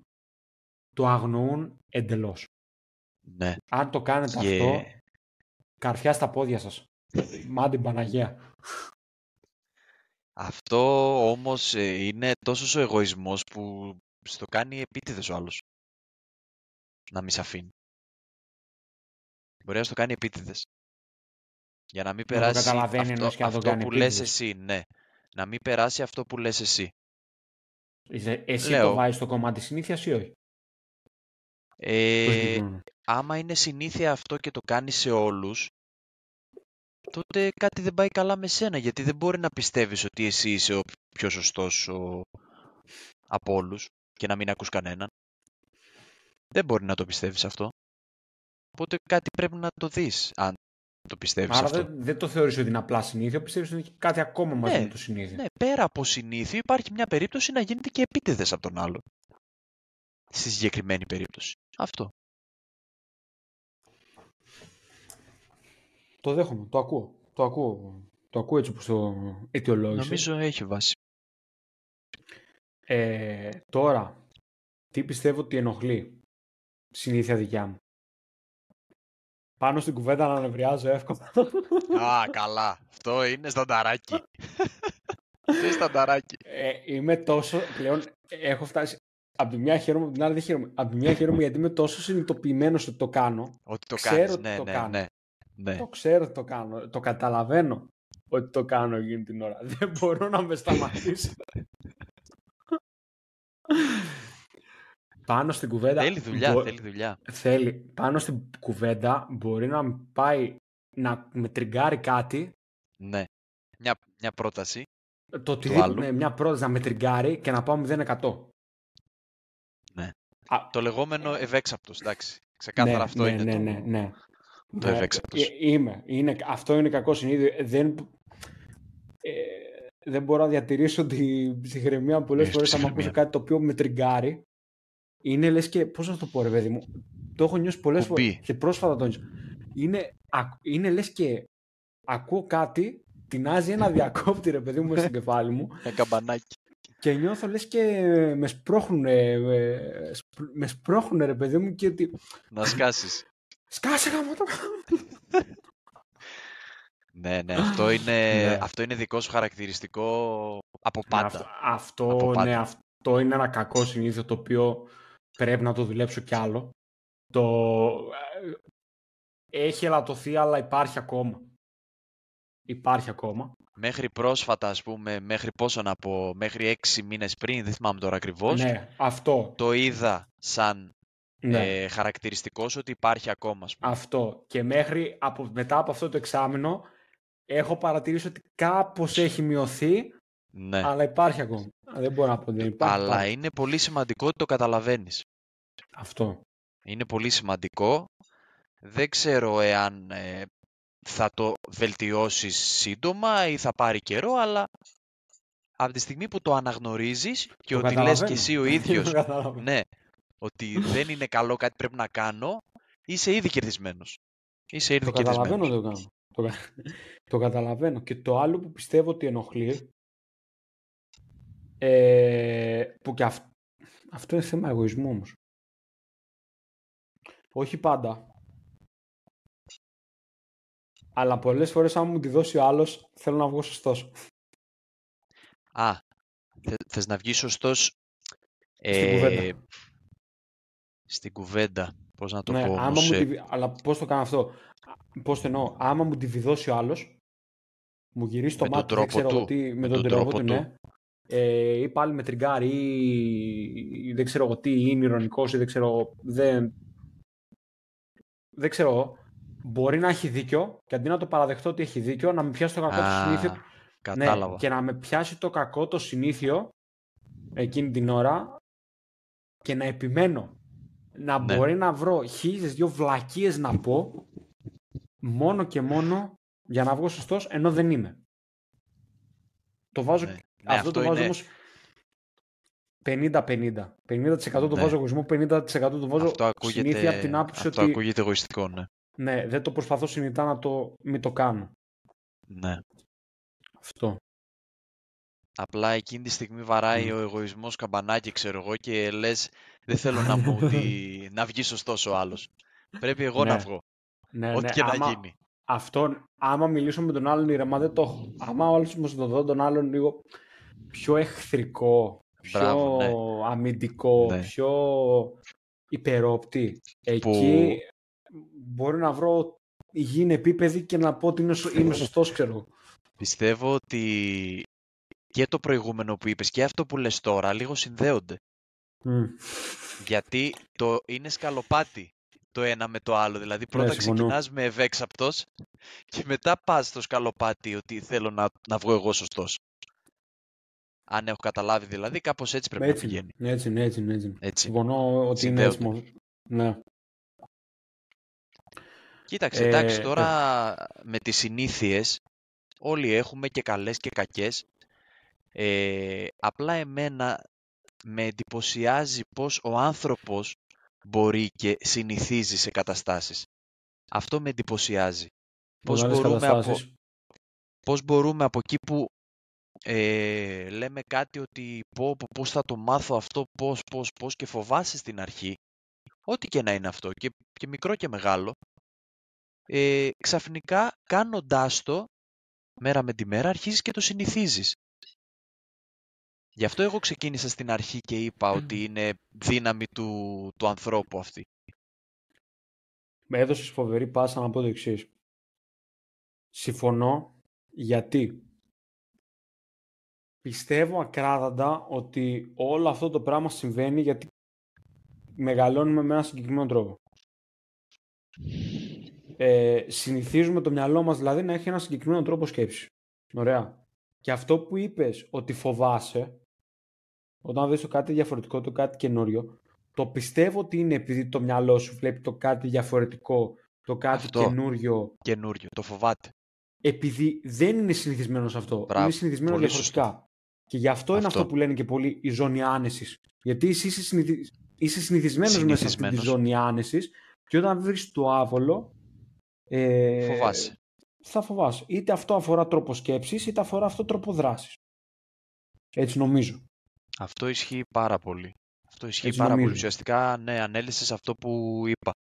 το αγνοούν εντελώς. Ναι. Αν το κάνετε Και- αυτό, καρφιά στα πόδια σας. Μα την Παναγία. Αυτό όμως ε, είναι τόσο ο εγωισμός που στο κάνει επίτηδες ο άλλος. Να μη σε αφήνει. Μπορεί να στο κάνει επίτηδες. Για να μην Να το περάσει καταλαβαίνει αυτό, εννοείς και να το αυτό κάνει που λες επίτηδες. εσύ, ναι. Να μην περάσει αυτό που λες εσύ. Είσαι- Εσύ Λέω. το βάζεις στο κομμάτι συνήθειας ή όχι; Το Ε, συγκεκριμένο. άμα είναι συνήθεια αυτό και το κάνεις σε όλους, τότε κάτι δεν πάει καλά με σένα, γιατί δεν μπορεί να πιστεύεις ότι εσύ είσαι ο πιο σωστός ο... από όλους και να μην ακούς κανέναν. Δεν μπορεί να το πιστεύεις αυτό. Οπότε κάτι πρέπει να το δεις, αν το πιστεύεις Άρα αυτό. δεν, δεν το θεωρείς ότι είναι απλά συνήθεια, πιστεύεις ότι έχει κάτι ακόμα μαζί Ναι, με το συνήθεια. Ναι, πέρα από συνήθιο υπάρχει μια περίπτωση να γίνεται και επίτηδες από τον άλλο. Στη συγκεκριμένη περίπτωση. Αυτό. Το δέχομαι, το ακούω. Το ακούω, το ακούω έτσι όπως το αιτιολόγησες. Νομίζω έχει βάση. Ε, τώρα, τι πιστεύω ότι ενοχλεί; Συνήθεια δικιά μου. Πάνω στην κουβέντα να νευριάζω εύκολα. Α, καλά. Αυτό είναι στανταράκι. Αυτό είναι στανταράκι. Ε, είμαι τόσο, πλέον έχω φτάσει, από τη μια χαίρομαι, από την άλλη δεν χαίρομαι. Από τη μια χαίρομαι γιατί είμαι τόσο συνειδητοποιημένος ότι το κάνω. Ότι το Ξέρω κάνεις. ότι Ναι, το ναι, κάνω. ναι. ναι. Το ξέρω ότι το κάνω. Το καταλαβαίνω ότι το κάνω εκείνη την ώρα. Δεν μπορώ να με σταματήσω. Πάνω στην κουβέντα... Θέλει δουλειά, μπο- θέλει δουλειά. θέλει. Πάνω στην κουβέντα μπορεί να πάει να με τριγκάρει κάτι Ναι. Μια, μια πρόταση. το οτιδήποτε, άλλου. ναι, μια πρόταση να με τριγκάρει και να πάω 0%. Ναι. Α, Το λεγόμενο ευέξαπτος, εντάξει. Ξεκάθαρα ναι, αυτό ναι, είναι ναι, το... ναι, ναι. το Ναι, ευέξαπτος. ε, Είμαι. Είναι, αυτό είναι κακό συνείδητο. Ε, Δεν, ε, δεν μπορώ να διατηρήσω την ψυχραιμία πολλέ Έχεις φορές. Αν ακούσω ψυχραιμία. κάτι το οποίο με τριγκάρει, είναι λες και. Πώς να το πω, ρε παιδί μου. Το έχω νιώσει πολλές φορές. Κουμπί. Και πρόσφατα το νιώσα. Είναι, ακ- είναι λες και ακούω κάτι, τεινάζει ένα διακόπτη, ρε παιδί μου, μέσα στο κεφάλι μου Ένα καμπανάκι. και νιώθω λες και με σπρώχνουνε, με, σπ- με σπρώχνουνε ρε παιδί μου και ότι Να σκάσεις. σκάσε γάμο το ναι, ναι, αυτό είναι, Ναι. αυτό είναι δικό σου χαρακτηριστικό από Ναι, πάντα. Αυτό, αυτό, Από πάντα. ναι, αυτό είναι ένα κακό συνήθειο το οποίο πρέπει να το δουλέψω κι άλλο. Το ε, έχει ελαττωθεί αλλά υπάρχει ακόμα. Υπάρχει ακόμα. Μέχρι πρόσφατα, ας πούμε, μέχρι πόσο να πω, μέχρι έξι μήνες πριν, δεν θυμάμαι τώρα ακριβώς, Ναι, αυτό. το είδα σαν Ναι. ε, χαρακτηριστικός σου ότι υπάρχει ακόμα, ας πούμε. Αυτό. Και μέχρι από, μετά από αυτό το εξάμεινο έχω παρατηρήσει ότι κάπως έχει μειωθεί Ναι. αλλά υπάρχει ακόμα. Δεν μπορώ να πω ότι δεν υπάρχει. Αλλά υπάρχει. είναι πολύ σημαντικό ότι το καταλαβαίνεις. Αυτό. Είναι πολύ σημαντικό. Δεν ξέρω εάν ε, θα το βελτιώσεις σύντομα ή θα πάρει καιρό, αλλά από τη στιγμή που το αναγνωρίζεις και Το ότι λες και καταλαβαίνω. εσύ ο ίδιος, Το καταλαβαίνω. ναι, ότι δεν είναι καλό κάτι πρέπει να κάνω, είσαι ήδη κερδισμένος. Είσαι ήδη Το καταλαβαίνω κερδισμένος. το κάνω. Το, κα- το καταλαβαίνω. Και το άλλο που πιστεύω ότι ενοχλεί ε, που και αυ- αυτό είναι θέμα εγωισμού όμως. Όχι πάντα. Αλλά πολλές φορές αν μου τη δώσει ο άλλος θέλω να βγω σωστός. Α, θε- θες να βγεις σωστός Στην κουβέντα. στην κουβέντα. Πώς να το ναι, πω άμα όμως, μου ε, τη... βι- Αλλά πώς το κάνω αυτό; Α, Πώς το εννοώ; Άμα μου τη βιδώσει ο άλλος, μου γυρίσει το Με τον μάτι, δεν τρόπο ξέρω του. τι, με, Με τον, τον τρόπο τρόπο του, του. ναι. Ε, ή πάλι με τριγκάρει ή, ή δεν ξέρω εγώ τι, ή είναι ηρωνικός ή δεν ξέρω, δεν, δεν ξέρω εγώ. Μπορεί να έχει δίκιο και αντί να το παραδεχτώ ότι έχει δίκιο, να με πιάσει το κακό του συνήθειο. Α, κατάλαβα. Ναι, και να με πιάσει το κακό το συνήθιο εκείνη την ώρα και να επιμένω. Να Ναι. μπορεί να βρω χίλιες δυο βλακίες να πω μόνο και μόνο για να βγω σωστός ενώ δεν είμαι. Το βάζω, Ναι. Ναι, αυτό, το βάζω είναι- όμως 50-50. 50% το Ναι. βάζω εγωισμό, 50% το βάζω αυτό ακούγεται, συνήθεια από την άποψη αυτό ότι ακούγεται εγωιστικό, ναι. ναι, δεν το προσπαθώ συνειδητά να το μην το κάνω. ναι. Αυτό. Απλά εκείνη τη στιγμή βαράει Μμ. ο εγωισμός καμπανάκι, ξέρω εγώ, και λες δεν θέλω να μου ότι να βγει σωστός ο άλλος. Πρέπει εγώ να Ναι. βγω. Ναι, Ό,τι ναι, και να άμα- γίνει. Αυτό, άμα μιλήσω με τον άλλον ηρεμά, δεν το έχω. Άμα ο άλλος μου το δω τον άλλον λίγο πιο εχθρικό, πιο Μπράβο, ναι. αμυντικό, Ναι. πιο υπερόπτη, εκεί μπορεί να βρω υγιεινή επίπεδη και να πω ότι είμαι, σω- είμαι σωστός, ξέρω. εγώ. Πιστεύω ότι και το προηγούμενο που είπες και αυτό που λες τώρα λίγο συνδέονται. Μμ. Γιατί το είναι σκαλοπάτι το ένα με το άλλο. Δηλαδή πρώτα Ναι, συμφωνώ. ξεκινάς με ευέξαπτος και μετά πας στο σκαλοπάτι ότι θέλω να, να βγω εγώ σωστός. Αν έχω καταλάβει δηλαδή, κάπως έτσι πρέπει Έτσι να είναι, πηγαίνει. έτσι είναι, έτσι είναι, έτσι είναι. Έτσι. Συμφωνώ ότι είναι έτσι. Συνδέονται. μο- Ναι. Κοίταξε, Ε, εντάξει, ναι. τώρα με τις συνήθειες όλοι έχουμε και καλές και κακές. Ε, απλά εμένα με εντυπωσιάζει πως ο άνθρωπος μπορεί και συνηθίζει σε καταστάσεις. Αυτό με εντυπωσιάζει. Πώς Μεγάλες μπορούμε, από, καταστάσεις. πώς μπορούμε από εκεί που ε, λέμε κάτι ότι πω, πω, πώς θα το μάθω αυτό, πώς, πώς, πώς και φοβάσαι στην αρχή, ό,τι και να είναι αυτό, και, και μικρό και μεγάλο, ε, ξαφνικά κάνοντάς το μέρα με τη μέρα αρχίζεις και το συνηθίζεις. Γι' αυτό εγώ ξεκίνησα στην αρχή και είπα ότι είναι δύναμη του, του ανθρώπου αυτή. Με έδωσες φοβερή πάσα να πω το εξής. Συμφωνώ γιατί; Πιστεύω ακράδαντα ότι όλο αυτό το πράγμα συμβαίνει γιατί μεγαλώνουμε με έναν συγκεκριμένο τρόπο. Ε, συνηθίζουμε το μυαλό μας δηλαδή να έχει ένα συγκεκριμένο τρόπο σκέψης. Ωραία. Και αυτό που είπες ότι φοβάσαι, όταν δεις το κάτι διαφορετικό, το κάτι καινούριο, το πιστεύω ότι είναι επειδή το μυαλό σου βλέπει το κάτι διαφορετικό, το κάτι Αυτό. καινούριο, Καινούριο. Το φοβάται. επειδή δεν είναι συνηθισμένο σε αυτό. Μπράβο. Είναι συνηθισμένο Πολύ διαφορετικά. Και γι' αυτό, είναι Αυτό. αυτό που λένε και πολλοί η ζώνη άνεσης. Γιατί εσύ είσαι, συνηθι... είσαι συνηθισμένος μέσα σε αυτή τη Συνηθισμένος. ζώνη άνεσης και όταν βρεις το άβολο. Ε, Φοβάσαι. Θα φοβάσαι. Είτε αυτό αφορά τρόπο σκέψης, είτε αφορά αυτό τρόπο δράσης. Έτσι νομίζω. Αυτό ισχύει πάρα πολύ. Αυτό ισχύει Έτσι πάρα πολύ. νομίζω. Ουσιαστικά, ναι, ανέλησες αυτό που είπα.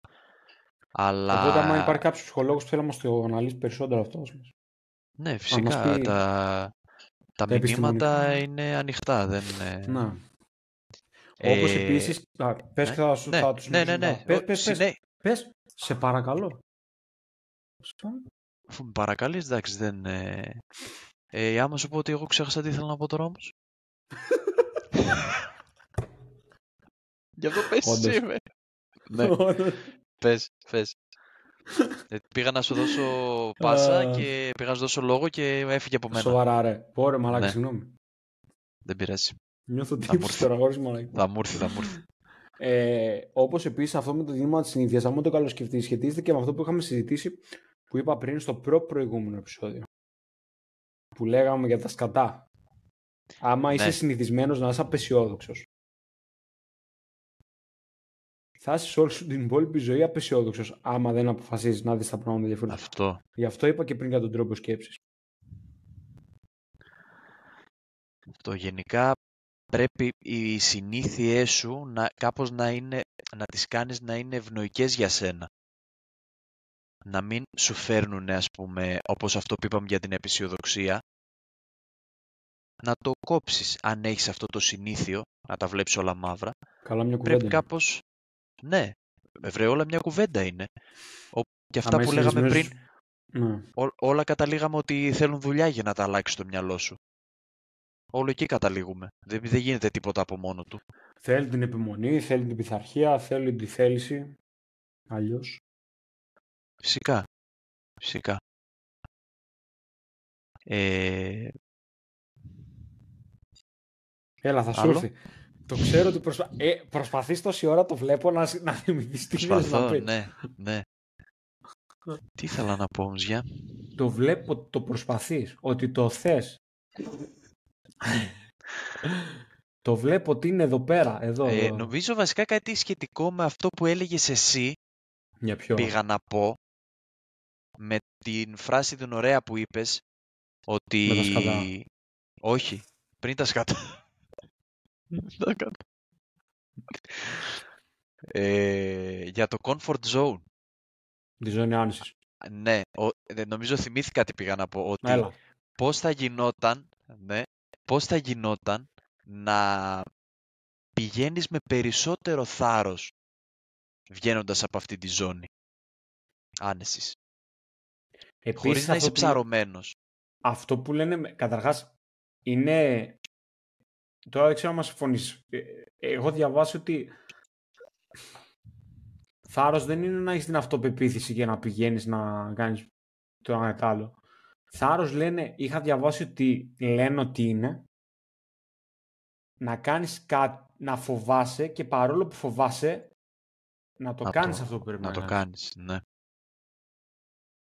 Αλλά... Οπότε, άμα υπάρχει κάποιος ψυχολόγος που θέλει να μας το αναλύσει περισσότερο αυτός, ας πούμε. Ναι, φυσικά. πει Τα, τα, τα μηνύματα επιστημονικά. είναι ανοιχτά. Δεν... είναι- Να. Ε, Όπως επίσης... Α, πες ναι, και θα, σου, ναι, θα τους ναι, ναι, συνεχίσω. ναι. Α, Πες, Ο- πες, πες, συνέ- πες, σε παρακαλώ. Σε παρακαλώ. Αφού με παρακαλείς, εντάξει, δεν... Ε... Ε, άμα σου πω ότι εγώ ξέχασα τι ήθελα να πω τώρα όμως. Γι' αυτό πες Όντως. εσύ με. ναι, πες, πες. Ε, πήγα να σου δώσω πάσα Α. και πήγα να σου δώσω λόγο και έφυγε από μένα. Σοβαρά ρε. Πόρε μαλάκα, Ναι. συγγνώμη. Δεν πειράζει. Νιώθω μου τύψη έρθει. τώρα χωρίς μαλάκα. Θα μου έρθει, θα μου έρθει. Ε, όπως επίσης αυτό με το δίνημα της συνήθειας, άμα το καλοσκεφτείς, σχετίζεται και με αυτό που είχαμε συζητήσει που είπα πριν στο προ προηγούμενο επεισόδιο. Που λέγαμε για τα σκατά. Άμα είσαι Ναι. συνηθισμένος να είσαι απεσιόδοξος. Θα είσαι όλη σου την υπόλοιπη ζωή απεσιόδοξος, άμα δεν αποφασίζεις να δεις τα πράγματα διαφορετικά. Αυτό. Γι' αυτό είπα και πριν για τον τρόπο σκέψης. Αυτό γενικά πρέπει οι συνήθειές σου να, κάπως να, είναι, να τις κάνεις να είναι ευνοϊκές για σένα. Να μην σου φέρνουν, ας πούμε, όπως αυτό που είπαμε για την επισιοδοξία, να το κόψεις. Αν έχεις αυτό το συνήθειο, να τα βλέπεις όλα μαύρα, Καλά μια κουβέντα. πρέπει είναι. κάπως... Ναι, βρε, όλα μια κουβέντα είναι. Ο- Και αυτά Άμα που είσαι λέγαμε πριν, συνηθισμένος- Ναι. ό- όλα καταλήγαμε ότι θέλουν δουλειά για να τα αλλάξει το μυαλό σου. Όλο εκεί καταλήγουμε. Δεν, δεν γίνεται τίποτα από μόνο του. Θέλει την επιμονή, θέλει την πειθαρχία, θέλει τη θέληση. Αλλιώς. Φυσικά. Φυσικά. Ε, Έλα, θα σου Άλλο; έρθει. Το ξέρω ότι προσπα... ε, προσπαθείς τόση ώρα, το βλέπω να, σ- να θυμηθείς τι θέλεις να προσπαθώ, πεις. ναι, ναι. Τι ήθελα να πω όμως για... Το βλέπω, το προσπαθείς, ότι το θες. το βλέπω ότι είναι εδώ πέρα, εδώ. Ε, εδώ. νομίζω βασικά κάτι σχετικό με αυτό που έλεγες εσύ Για ποιο; πήγα να πω με την φράση την ωραία που είπες ότι... Με τα σκατά. Όχι, πριν τα σκατά. Τα σκατά. Ε, για το comfort zone. Τη ζώνη άνεσης. Ναι, ο, ε, νομίζω θυμήθηκα τι πήγα να πω. Ότι Έλα. πώς θα γινόταν, ναι, πώς θα γινόταν να πηγαίνεις με περισσότερο θάρρος βγαίνοντας από αυτή τη ζώνη άνεσης. Επίσης, Χωρίς να αυτό είσαι που- ψαρωμένος. Αυτό που λένε, με- καταρχάς, είναι... Τώρα δεν ξέρω αν μας συμφωνείς. Ε, Εγώ διαβάσω ότι θάρρος δεν είναι να έχεις την αυτοπεποίθηση για να πηγαίνεις να κάνεις το ένα ή το άλλο. Θάρρος λένε, είχα διαβάσει ότι λένε ότι είναι να κάνεις κάτι, να φοβάσαι και παρόλο που φοβάσαι να το Να κάνεις το- αυτό που πρέπει Να να, το κάνεις. κάνεις, ναι.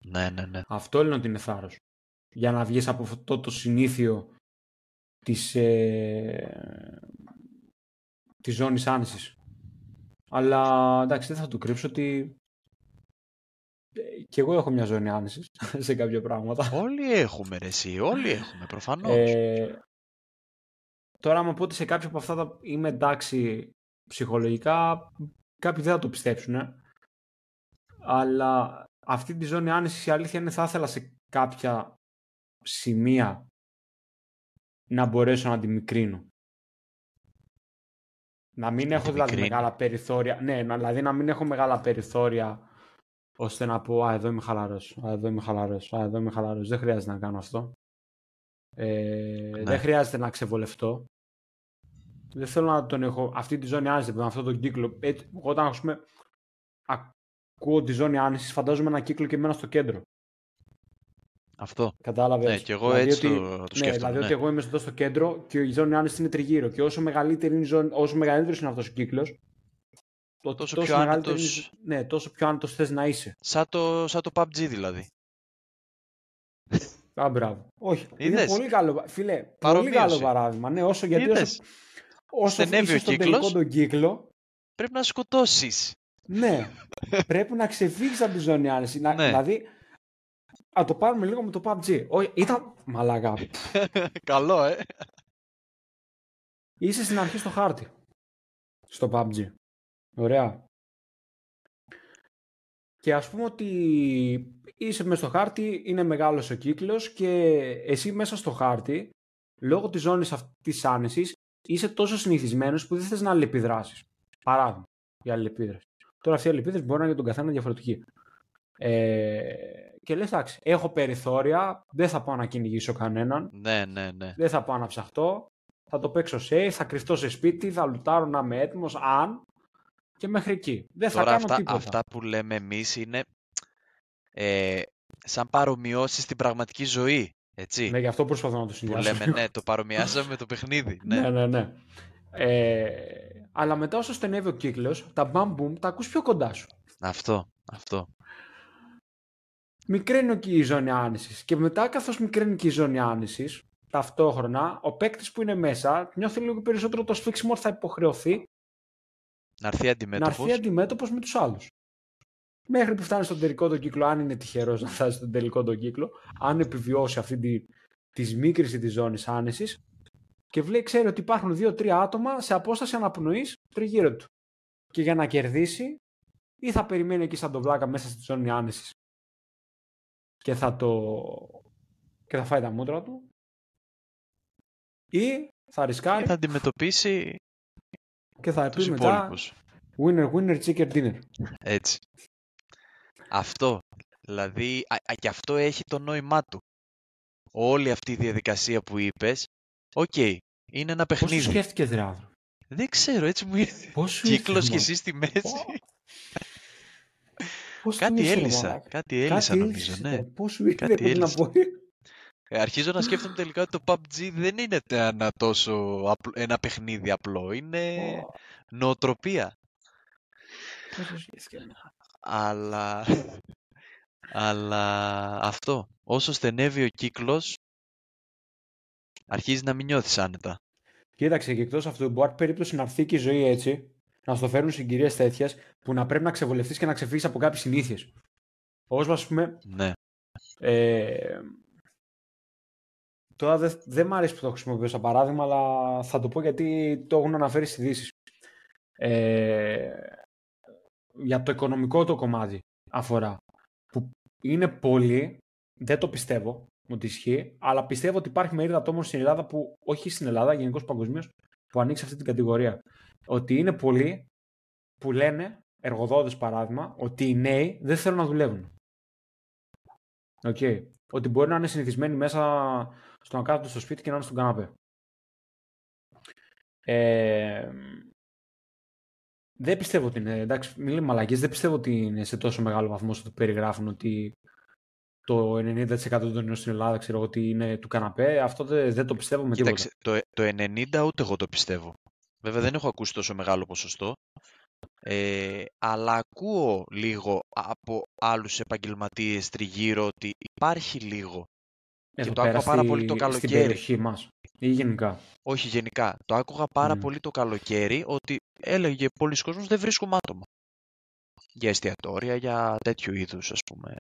Ναι, ναι, ναι. Αυτό λένε ότι είναι θάρρος. Για να βγεις από αυτό το συνήθιο της, ε, της ζώνης άνεσης. Αλλά εντάξει, δεν θα το κρύψω ότι ε, και εγώ έχω μια ζώνη άνεσης σε κάποια πράγματα. Όλοι έχουμε ρε εσύ, όλοι έχουμε προφανώς. Ε, τώρα, άμα πω ότι σε κάποια από αυτά τα είμαι εντάξει ψυχολογικά, κάποιοι δεν θα το πιστέψουν. ε. Αλλά αυτή τη ζώνη άνεσης η αλήθεια είναι θα ήθελα σε κάποια σημεία να μπορέσω να τη μικρύνω. Να μην Να έχω τη δηλαδή μικρύνει. μεγάλα περιθώρια. Ναι, να- δηλαδή να μην έχω μεγάλα περιθώρια ώστε να πω Α, εδώ είμαι χαλαρός. Α, εδώ είμαι χαλαρός. Α, εδώ είμαι χαλαρός. Δεν χρειάζεται να κάνω αυτό. Ε, Ναι. Δεν χρειάζεται να ξεβολευτώ. Δεν θέλω να τον έχω αυτή τη ζώνη άνεση, με αυτόν τον κύκλο. Έτσι, εγώ όταν ας πούμε, ακούω τη ζώνη άνεσης, φαντάζομαι ένα κύκλο και εμένα στο κέντρο. Αυτό. Κατάλαβες. Ναι, και εγώ έτσι το, το ναι, σκέφτομαι. δηλαδή ναι. ότι εγώ είμαι εδώ στο κέντρο και η ζώνη άνεση είναι τριγύρω. Και όσο, μεγαλύτερη είναι η ζώνη, όσο μεγαλύτερος είναι αυτός ο κύκλος, το, Τόσο πιο μεγαλύτερη άνετος- είναι η- ναι, τόσο πιο άνετος θες να είσαι. Σαν το, σαν το PUBG δηλαδή. Α, μπράβο. Όχι. Είναι Είδες; πολύ καλό. Φίλε, πολύ Παρομοίωση. καλό παράδειγμα. Ναι, όσο γιατί όσο, Είδες; όσο Στενεύει είσαι ο στον κύκλος. τελικό τον κύκλο, Πρέπει να σκοτώσεις. ναι, πρέπει να ξεφύγεις από τη ζώνη άνεση. Να, Ναι. Δηλαδή, να το πάρουμε λίγο με το PUBG. Όχι, ήταν μαλακά. Καλό, ε. Είσαι στην αρχή στο χάρτη. Στο PUBG. Ωραία. Και ας πούμε ότι είσαι μέσα στο χάρτη, είναι μεγάλος ο κύκλος και εσύ μέσα στο χάρτη, λόγω της ζώνης αυτής της άνεσης, είσαι τόσο συνηθισμένος που δεν θες να αλληλεπιδράσεις. Παράδειγμα, η αλληλεπίδραση. Τώρα αυτή η αλληλεπίδραση μπορεί να είναι για τον καθένα διαφορετική. Ε, και λες, εντάξει, έχω περιθώρια, δεν θα πάω να κυνηγήσω κανέναν, Ναι, ναι, ναι. δεν θα πάω να ψαχτώ. Θα το παίξω safe, θα κρυφτώ σε σπίτι, θα λουτάρω να είμαι έτοιμος αν. Και μέχρι εκεί. Δεν θα Τώρα κάνω αυτά, τίποτα. αυτά που λέμε εμείς είναι ε, σαν παρομοιώσεις στην πραγματική ζωή. Έτσι. Ναι, γι' αυτό προσπαθώ να το που συνδυάσω. λέμε, ναι, το παρομοιάσαμε με το παιχνίδι. Ναι. ναι, ναι, ναι. Ε, αλλά μετά όσο στενεύει ο κύκλος, τα bam boom τα ακούς πιο κοντά σου. Αυτό, αυτό. Μικραίνει και η ζώνη άνεσης. Και μετά καθώς μικραίνει και η ζώνη άνεσης, ταυτόχρονα ο παίκτης που είναι μέσα νιώθει λίγο περισσότερο το σφίξιμο ότι θα υποχρεωθεί Να έρθει να αντιμέτωπος. έρθει αντιμέτωπος με τους άλλους. Μέχρι που φτάνει στον τελικό τον κύκλο, αν είναι τυχερός να φτάσει στον τελικό τον κύκλο, αν επιβιώσει αυτή τη, της σμίκρηση της ζώνης άνεσης και βλέπει, ξέρει ότι υπάρχουν δύο-τρία άτομα σε απόσταση αναπνοής τριγύρω του. Και για να κερδίσει, ή θα περιμένει εκεί σαν το βλάκα μέσα στη ζώνη άνεσης και θα το. και θα φάει τα μούτρα του, ή θα ρισκάρει Και θα αντιμετωπίσει και θα τους πει μετά υπόλοιπους. winner winner chicken dinner. Έτσι. Αυτό. Δηλαδή, α, α, και αυτό έχει το νόημά του. Όλη αυτή η διαδικασία που είπες, οκ, είναι ένα Πώς το παιχνίδι. σκέφτηκες ρε άνθρωπο; Δεν ξέρω, έτσι μου ήρθε. Πώς σου ήρθε, Κύκλος και μωρέ. εσύ στη μέση. Πώς του Κάτι ήρθε, ρε έλυσα. μαλάκα; Κάτι έλυσα Κάτι νομίζω, έλυσες, ναι. ρε. Πώς σου ήρθε, Κάτι πρέπει να έλυσα. πω. Ε, Αρχίζω να σκέφτομαι τελικά ότι το PUBG δεν είναι ένα τόσο απλ- ένα παιχνίδι απλό. Είναι Ω, νοοτροπία. πώς σου σκέφτηκε, ρε. Αλλά... Αλλά αυτό. Όσο στενεύει ο κύκλος, αρχίζει να μην νιώθεις άνετα. Κοίταξε και εκτός αυτού, μπορεί περίπτωση να έρθει και η ζωή έτσι, να στο φέρουν συγκυρίες τέτοιες, που να πρέπει να ξεβολευτείς και να ξεφύγεις από κάποιες συνήθειες. Όπως ας πούμε, Ναι. ε, τώρα δεν δεν μ' αρέσει που το χρησιμοποιώ σαν παράδειγμα, αλλά θα το πω γιατί το έχουν αναφέρει στις ειδήσεις. Ε, για το οικονομικό το κομμάτι αφορά. Που είναι πολύ, δεν το πιστεύω ότι ισχύει, αλλά πιστεύω ότι υπάρχει μερίδα ατόμων στην Ελλάδα που, όχι στην Ελλάδα, γενικώς παγκοσμίως, που ανοίξει αυτή την κατηγορία. Ότι είναι πολλοί που λένε, εργοδότες παράδειγμα, ότι οι νέοι δεν θέλουν να δουλεύουν. Οκ. Ότι μπορεί να είναι συνηθισμένοι μέσα στο να κάθονται στο σπίτι και να είναι στον καναπέ. Ε, δεν πιστεύω ότι είναι, εντάξει, μην λέμε μαλακίες, δεν πιστεύω ότι είναι σε τόσο μεγάλο βαθμό όσο το περιγράφουν ότι το 90% των νέων στην Ελλάδα ξέρω εγώ ότι είναι του καναπέ. Αυτό δεν, δεν το πιστεύω με τίποτα. Κοίταξε, το, το 90 ούτε εγώ το πιστεύω. Βέβαια δεν έχω ακούσει τόσο μεγάλο ποσοστό. Ε, αλλά ακούω λίγο από άλλους επαγγελματίες τριγύρω ότι υπάρχει λίγο. Εδώ το άκουγα πέρα πάρα στη- πολύ το Στην καλοκαίρι. περιοχή μας. Ή γενικά; Όχι γενικά. Το άκουγα πάρα Μμ. πολύ το καλοκαίρι ότι έλεγε πολλοί κόσμος δεν βρίσκουμε άτομα. Για εστιατόρια, για τέτοιου είδους ας πούμε.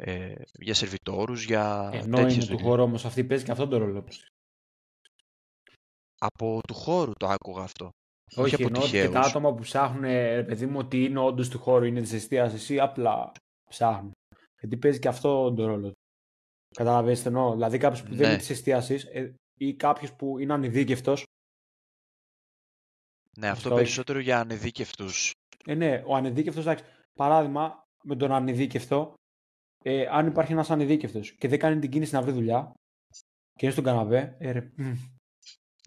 Ε, για σερβιτόρους, για Ενώ τέτοιες είναι του δουλειές. χώρου όμως αυτή παίζει και αυτόν τον ρόλο. Από του χώρου το άκουγα αυτό. Όχι, Όχι, από εννοώ ότι και τυχαίους. τα άτομα που ψάχνουν, ρε παιδί μου, ότι είναι όντως του χώρου, είναι της εστίαση ή απλά ψάχνουν. Γιατί παίζει και αυτό τον ρόλο. Καταλαβαίνετε εννοώ. Δηλαδή κάποιος που δεν Ναι. είναι της εστίαση ή κάποιος που είναι ανειδίκευτος. Ναι, αυτό Αυτό όχι. περισσότερο για ανεδίκευτους. Ε, ναι, ο ανειδίκευτος, εντάξει. Παράδειγμα, με τον ανειδίκευτο, ε, αν υπάρχει ένας ανειδίκευτος και δεν κάνει την κίνηση να βρει δουλειά, και είναι στον καναπέ, ε, ρε,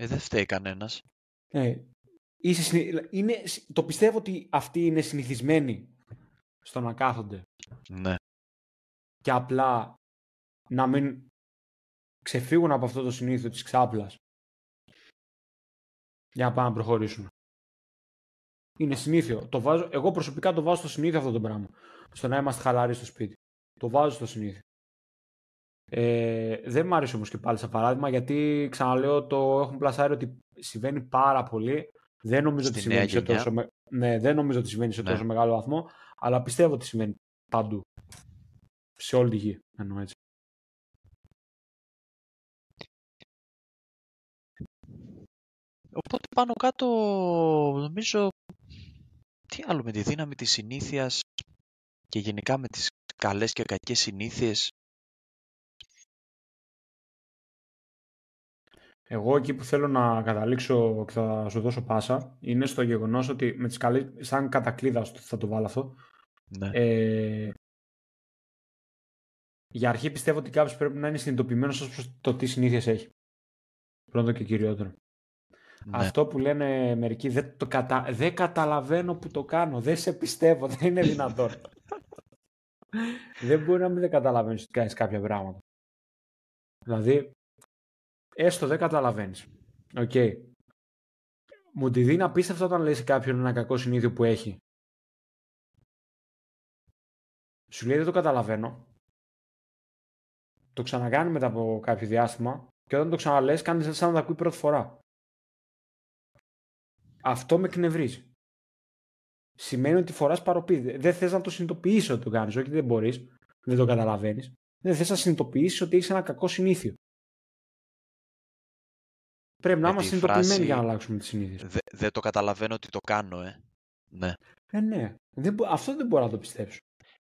Ε, δεν φταίει κανένας. ε, είσαι συνη- είναι, το πιστεύω ότι αυτοί είναι συνηθισμένοι στο να κάθονται Ναι. και απλά να μην ξεφύγουν από αυτό το συνήθιο της ξάπλας για να πάνε να προχωρήσουν. Είναι συνήθιο. Το βάζω, εγώ προσωπικά το βάζω στο συνήθιο αυτό το πράγμα. Στο να είμαστε χαλαροί στο σπίτι. Το βάζω στο συνήθιο. Ε, δεν μου άρεσε όμως και πάλι σαν παράδειγμα γιατί ξαναλέω το έχουν πλασάρει ότι συμβαίνει πάρα πολύ. Δεν νομίζω Στη ότι νέα συμβαίνει σε γενιά. τόσο, με... ναι, δεν νομίζω ότι συμβαίνει σε Ναι. τόσο μεγάλο βαθμό, αλλά πιστεύω ότι συμβαίνει παντού. Σε όλη τη γη, εννοώ έτσι. Οπότε πάνω κάτω νομίζω τι άλλο με τη δύναμη της συνήθειας και γενικά με τις καλές και κακές συνήθειες Εγώ εκεί που θέλω να καταλήξω και θα σου δώσω πάσα είναι στο γεγονός ότι με τις καλές, σαν κατακλείδα θα το βάλω αυτό, ναι. ε, για αρχή πιστεύω ότι κάποιος πρέπει να είναι συνειδητοποιημένος ως προς το τι συνήθειες έχει. Πρώτο και κυριότερο. ναι. Αυτό που λένε μερικοί δεν, το κατα... δεν καταλαβαίνω που το κάνω, δεν σε πιστεύω, δεν είναι δυνατόν. δεν μπορεί να μην δεν καταλαβαίνεις ότι κάνεις κάποια πράγματα. Δηλαδή, έστω δεν καταλαβαίνεις. Οκ. Μου τη δίνει απίστευτο όταν λέει σε κάποιον ένα κακό συνήθειο που έχει. Σου λέει δεν το καταλαβαίνω. Το ξανακάνει μετά από κάποιο διάστημα και όταν το ξαναλες κάνεις σαν να το ακούει πρώτη φορά. Αυτό με εκνευρίζει. Σημαίνει ότι φοράς παροπή. Δεν θες να το συνειδητοποιήσεις ότι το κάνεις. Όχι δεν μπορείς. Δεν το καταλαβαίνεις. Δεν θες να συνειδητοποιήσεις ότι έχεις ένα κακό συνήθειο. Πρέπει να Με είμαστε τη συνειδητοποιημένοι φράση- για να αλλάξουμε τις συνήθειες. Δε- δεν το καταλαβαίνω ότι το κάνω, ε. Ναι. Ε, ναι. Δεν, μπο- αυτό δεν μπορώ να το πιστέψω.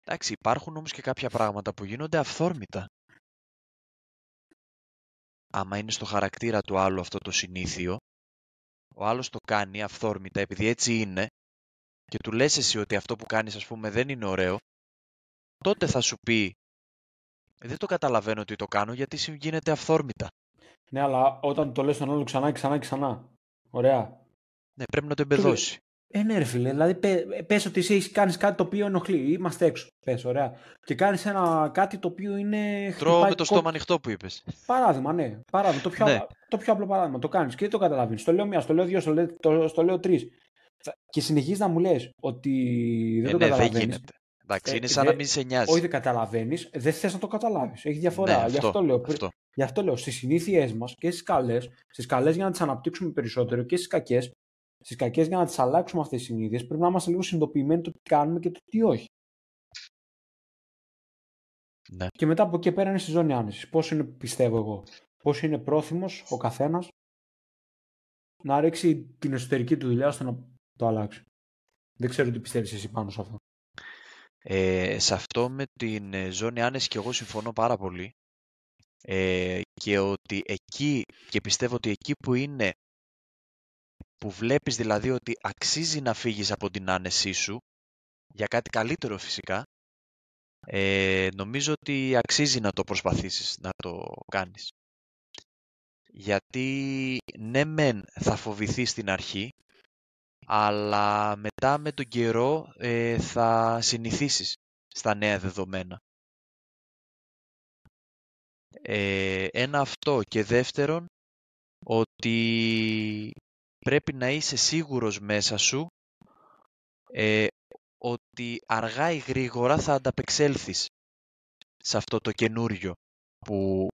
Εντάξει, υπάρχουν όμως και κάποια πράγματα που γίνονται αυθόρμητα. Άμα είναι στο χαρακτήρα του άλλου αυτό το συνήθιο, ο άλλος το κάνει αυθόρμητα επειδή έτσι είναι και του λες εσύ ότι αυτό που κάνεις ας πούμε δεν είναι ωραίο, τότε θα σου πει δεν το καταλαβαίνω ότι το κάνω γιατί σου γίνεται αυθόρμητα. Ναι, αλλά όταν το λες στον άλλο ξανά και ξανά και ξανά. Ωραία. Ναι, πρέπει να το εμπεδώσει. Ε, ναι, ρε φίλε. Δηλαδή, πε, πες ότι εσύ έχεις κάνεις κάτι το οποίο ενοχλεί. Είμαστε έξω. Πες, ωραία. Και κάνεις ένα κάτι το οποίο είναι. Τρώω χτυπάει με το κο- στόμα ανοιχτό που είπες. Παράδειγμα, ναι. Παράδειγμα. Το πιο, Ναι. απλό- το πιο απλό παράδειγμα. Το κάνεις και δεν το καταλαβαίνεις. Το λέω μία, στο λέω δύο, στο λέω, το, στο λέω τρεις. Και συνεχίζεις να μου λες ότι δεν Ε, το ναι, δεν καταλαβαίνεις. γίνεται. Εντάξει, Ε, είναι σαν δε- να μην σε νοιάζει. Όχι, δεν καταλαβαίνεις, δεν θες να το καταλάβεις. Έχει διαφορά. Ναι, Γι' αυτό, αυτό λέω. αυτό. Γι' αυτό λέω στις συνήθειές μας και στις καλές, στις καλές για να τις αναπτύξουμε περισσότερο και στις κακές, στις κακές για να τις αλλάξουμε αυτές τις συνήθειες, πρέπει να είμαστε λίγο συνειδητοποιημένοι το τι κάνουμε και το τι όχι. Ναι. Και μετά από εκεί και πέρα είναι στη ζώνη άνεσης. Πώς είναι, πιστεύω εγώ, πώς είναι πρόθυμος ο καθένας να ρίξει την εσωτερική του δουλειά ώστε να το αλλάξει. Δεν ξέρω τι πιστεύεις εσύ πάνω σε αυτό. Ε, σε αυτό με την ε, ζώνη άνεσης και εγώ συμφωνώ πάρα πολύ ε, και ότι εκεί και πιστεύω ότι εκεί που είναι που βλέπεις δηλαδή ότι αξίζει να φύγεις από την άνεσή σου για κάτι καλύτερο φυσικά ε, νομίζω ότι αξίζει να το προσπαθήσεις να το κάνεις γιατί ναι μεν θα φοβηθείς στην αρχή αλλά μετά με τον καιρό ε, θα συνηθίσεις στα νέα δεδομένα. Ε, ένα αυτό και δεύτερον ότι πρέπει να είσαι σίγουρος μέσα σου ε, ότι αργά ή γρήγορα θα ανταπεξέλθεις σε αυτό το καινούριο που,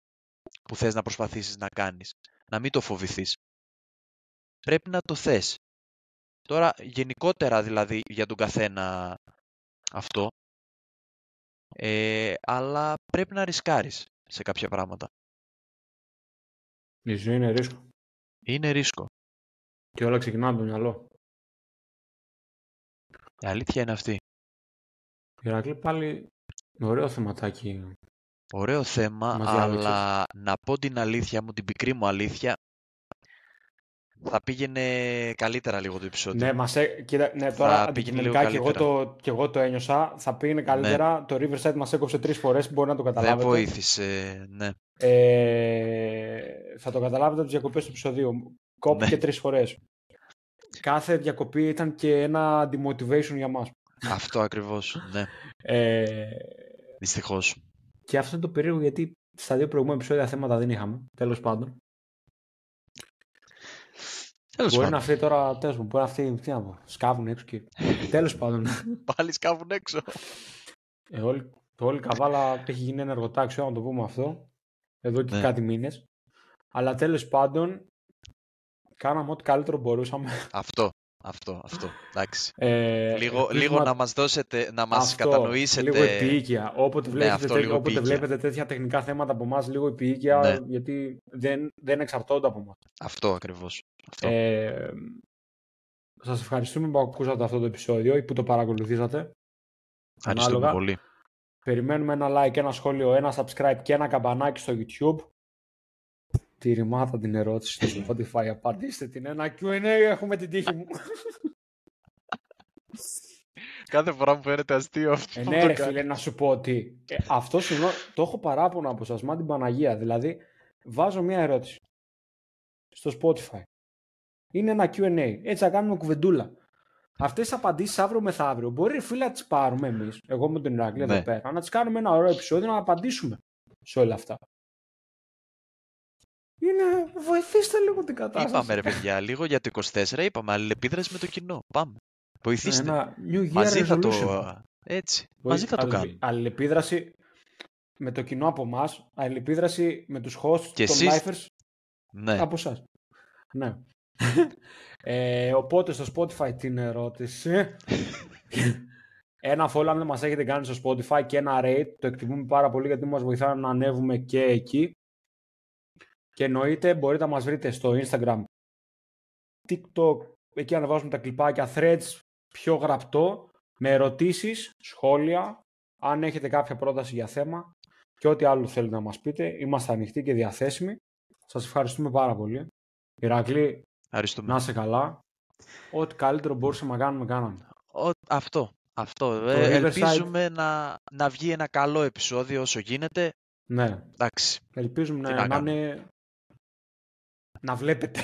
που θες να προσπαθήσεις να κάνεις. Να μην το φοβηθείς. Πρέπει να το θες. Τώρα γενικότερα δηλαδή για τον καθένα αυτό, ε, αλλά πρέπει να ρισκάρεις σε κάποια πράγματα. Η ζωή είναι ρίσκο. Είναι ρίσκο. Και όλα ξεκινάνε από το μυαλό. Η αλήθεια είναι αυτή. Ηρακλή πάλι ωραίο θεματάκι. Ωραίο θέμα, Μας διάλεξες. αλλά να πω την αλήθεια μου, την πικρή μου αλήθεια, θα πήγαινε καλύτερα λίγο το επεισόδιο. Ναι, μας, ε, κοίτα, ναι τώρα Θα πήγαινε λίγο αντικειμενικά και εγώ, καλύτερα. το, και εγώ το ένιωσα. Θα πήγαινε καλύτερα. Το Riverside μας έκοψε τρεις φορές, μπορεί να το Δεν καταλάβετε. βοήθησε, ναι. Ε, θα το καταλάβετε από τις διακοπές του επεισοδίου. Κόπηκε Ναι. τρεις φορές. Κάθε διακοπή ήταν και ένα demotivation για μας. Αυτό ακριβώς, ναι. Ε, Δυστυχώς. και αυτό είναι το περίεργο γιατί στα δύο προηγούμενα επεισόδια θέματα δεν είχαμε. Τέλος πάντων. Τέλος μπορεί πάντων. να αυτή τώρα, τέλος πάντων, μπορεί να αυτή, τι να πω, σκάβουν έξω και... τέλος πάντων. Πάλι σκάβουν έξω. Ε, όλη, το όλη καβάλα έχει γίνει ένα εργοτάξιο, να το πούμε αυτό, εδώ και Ναι. κάτι μήνες. Αλλά τέλος πάντων, κάναμε ό,τι καλύτερο μπορούσαμε. Αυτό, αυτό, αυτό. Εντάξει. Ε, Λίγο, ελπίζουμε λίγο να- να μας δώσετε, να μας αυτό, κατανοήσετε. Λίγο επίοικια. Όποτε, Ναι, βλέπετε, αυτό, τέτοια, λίγο όποτε επίοικια. βλέπετε τέτοια τεχνικά θέματα από εμάς, λίγο επίοικια, Ναι. γιατί δεν, δεν εξαρτώνται από εμάς. Αυτό ακριβώς. Αυτό. Ε, σας ευχαριστούμε που ακούσατε αυτό το επεισόδιο ή που το παρακολουθήσατε. Ευχαριστούμε ανάλογα. πολύ. Περιμένουμε ένα like, ένα σχόλιο, ένα subscribe και ένα καμπανάκι στο YouTube. Τη ρημάτα την ερώτηση στο Spotify. Απαντήστε την ένα Q&A, έχουμε την τύχη μου. Κάθε φορά μου φαίνεται αστείο αυτό. ε, που ναι το ρε κάνει. φίλε, να σου πω ότι ε, αυτό συγγνώμη, το έχω παράπονο από σας, μα την Παναγία. Δηλαδή, βάζω μια ερώτηση στο Spotify. Είναι ένα Q&A. Έτσι θα κάνουμε κουβεντούλα. Αυτές τις απαντήσεις αύριο μεθαύριο μπορεί φίλε να τις πάρουμε εμείς, εγώ με τον Ηρακλή Ναι. εδώ πέρα, να τις κάνουμε ένα ωραίο επεισόδιο να απαντήσουμε σε όλα αυτά. Είναι, βοηθήστε λίγο την κατάσταση. Είπαμε ρε παιδιά, λίγο για το 24 είπαμε αλληλεπίδραση με το κοινό. Πάμε. Βοηθήστε. Ένα New Year Μαζί θα το... resolution. Έτσι. Βοη- Μαζί θα το αλληλε- κάνουμε. Αλληλεπίδραση με το κοινό από εμάς, αλληλεπίδραση με τους hosts Και των εσείς- lifers Ναι. από εσάς. Ναι. Ε, οπότε στο Spotify την ερώτηση. ένα follow αν δεν μας έχετε κάνει στο Spotify και ένα rate. Το εκτιμούμε πάρα πολύ γιατί μας βοηθάει να ανέβουμε και εκεί. Και εννοείται μπορείτε να μας βρείτε στο Instagram, TikTok, εκεί ανεβάζουμε τα κλιπάκια, threads, πιο γραπτό, με ερωτήσεις, σχόλια, αν έχετε κάποια πρόταση για θέμα και ό,τι άλλο θέλετε να μας πείτε. Είμαστε ανοιχτοί και διαθέσιμοι. Σας ευχαριστούμε πάρα πολύ. Ηρακλή, Ευχαριστούμε. να είσαι καλά. Ό,τι καλύτερο μπορούσαμε να κάνουμε, κάναμε. Ο- αυτό. Αυτό. Το Ε, Riverside- ελπίζουμε να, να βγει ένα καλό επεισόδιο όσο γίνεται. Ναι, Εντάξει. ελπίζουμε Τι να, να να κάνουμε; είναι... Να βλέπετε.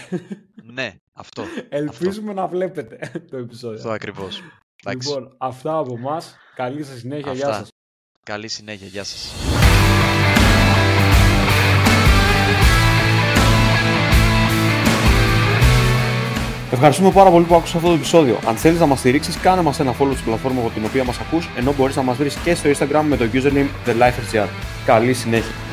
ναι, αυτό. Ελπίζουμε να βλέπετε το επεισόδιο. Αυτό ακριβώς. Εντάξει. Λοιπόν, αυτά από εμάς. Καλή σας συνέχεια. Γεια Αυτά. σας. Καλή συνέχεια. Γεια σας. Ευχαριστούμε πάρα πολύ που άκουσες αυτό το επεισόδιο. Αν θέλεις να μας στηρίξεις, κάνε μας ένα follow στην πλατφόρμας από την οποία μας ακούς, ενώ μπορείς να μας βρεις και στο Instagram με το username TheLifeRGR. Καλή συνέχεια.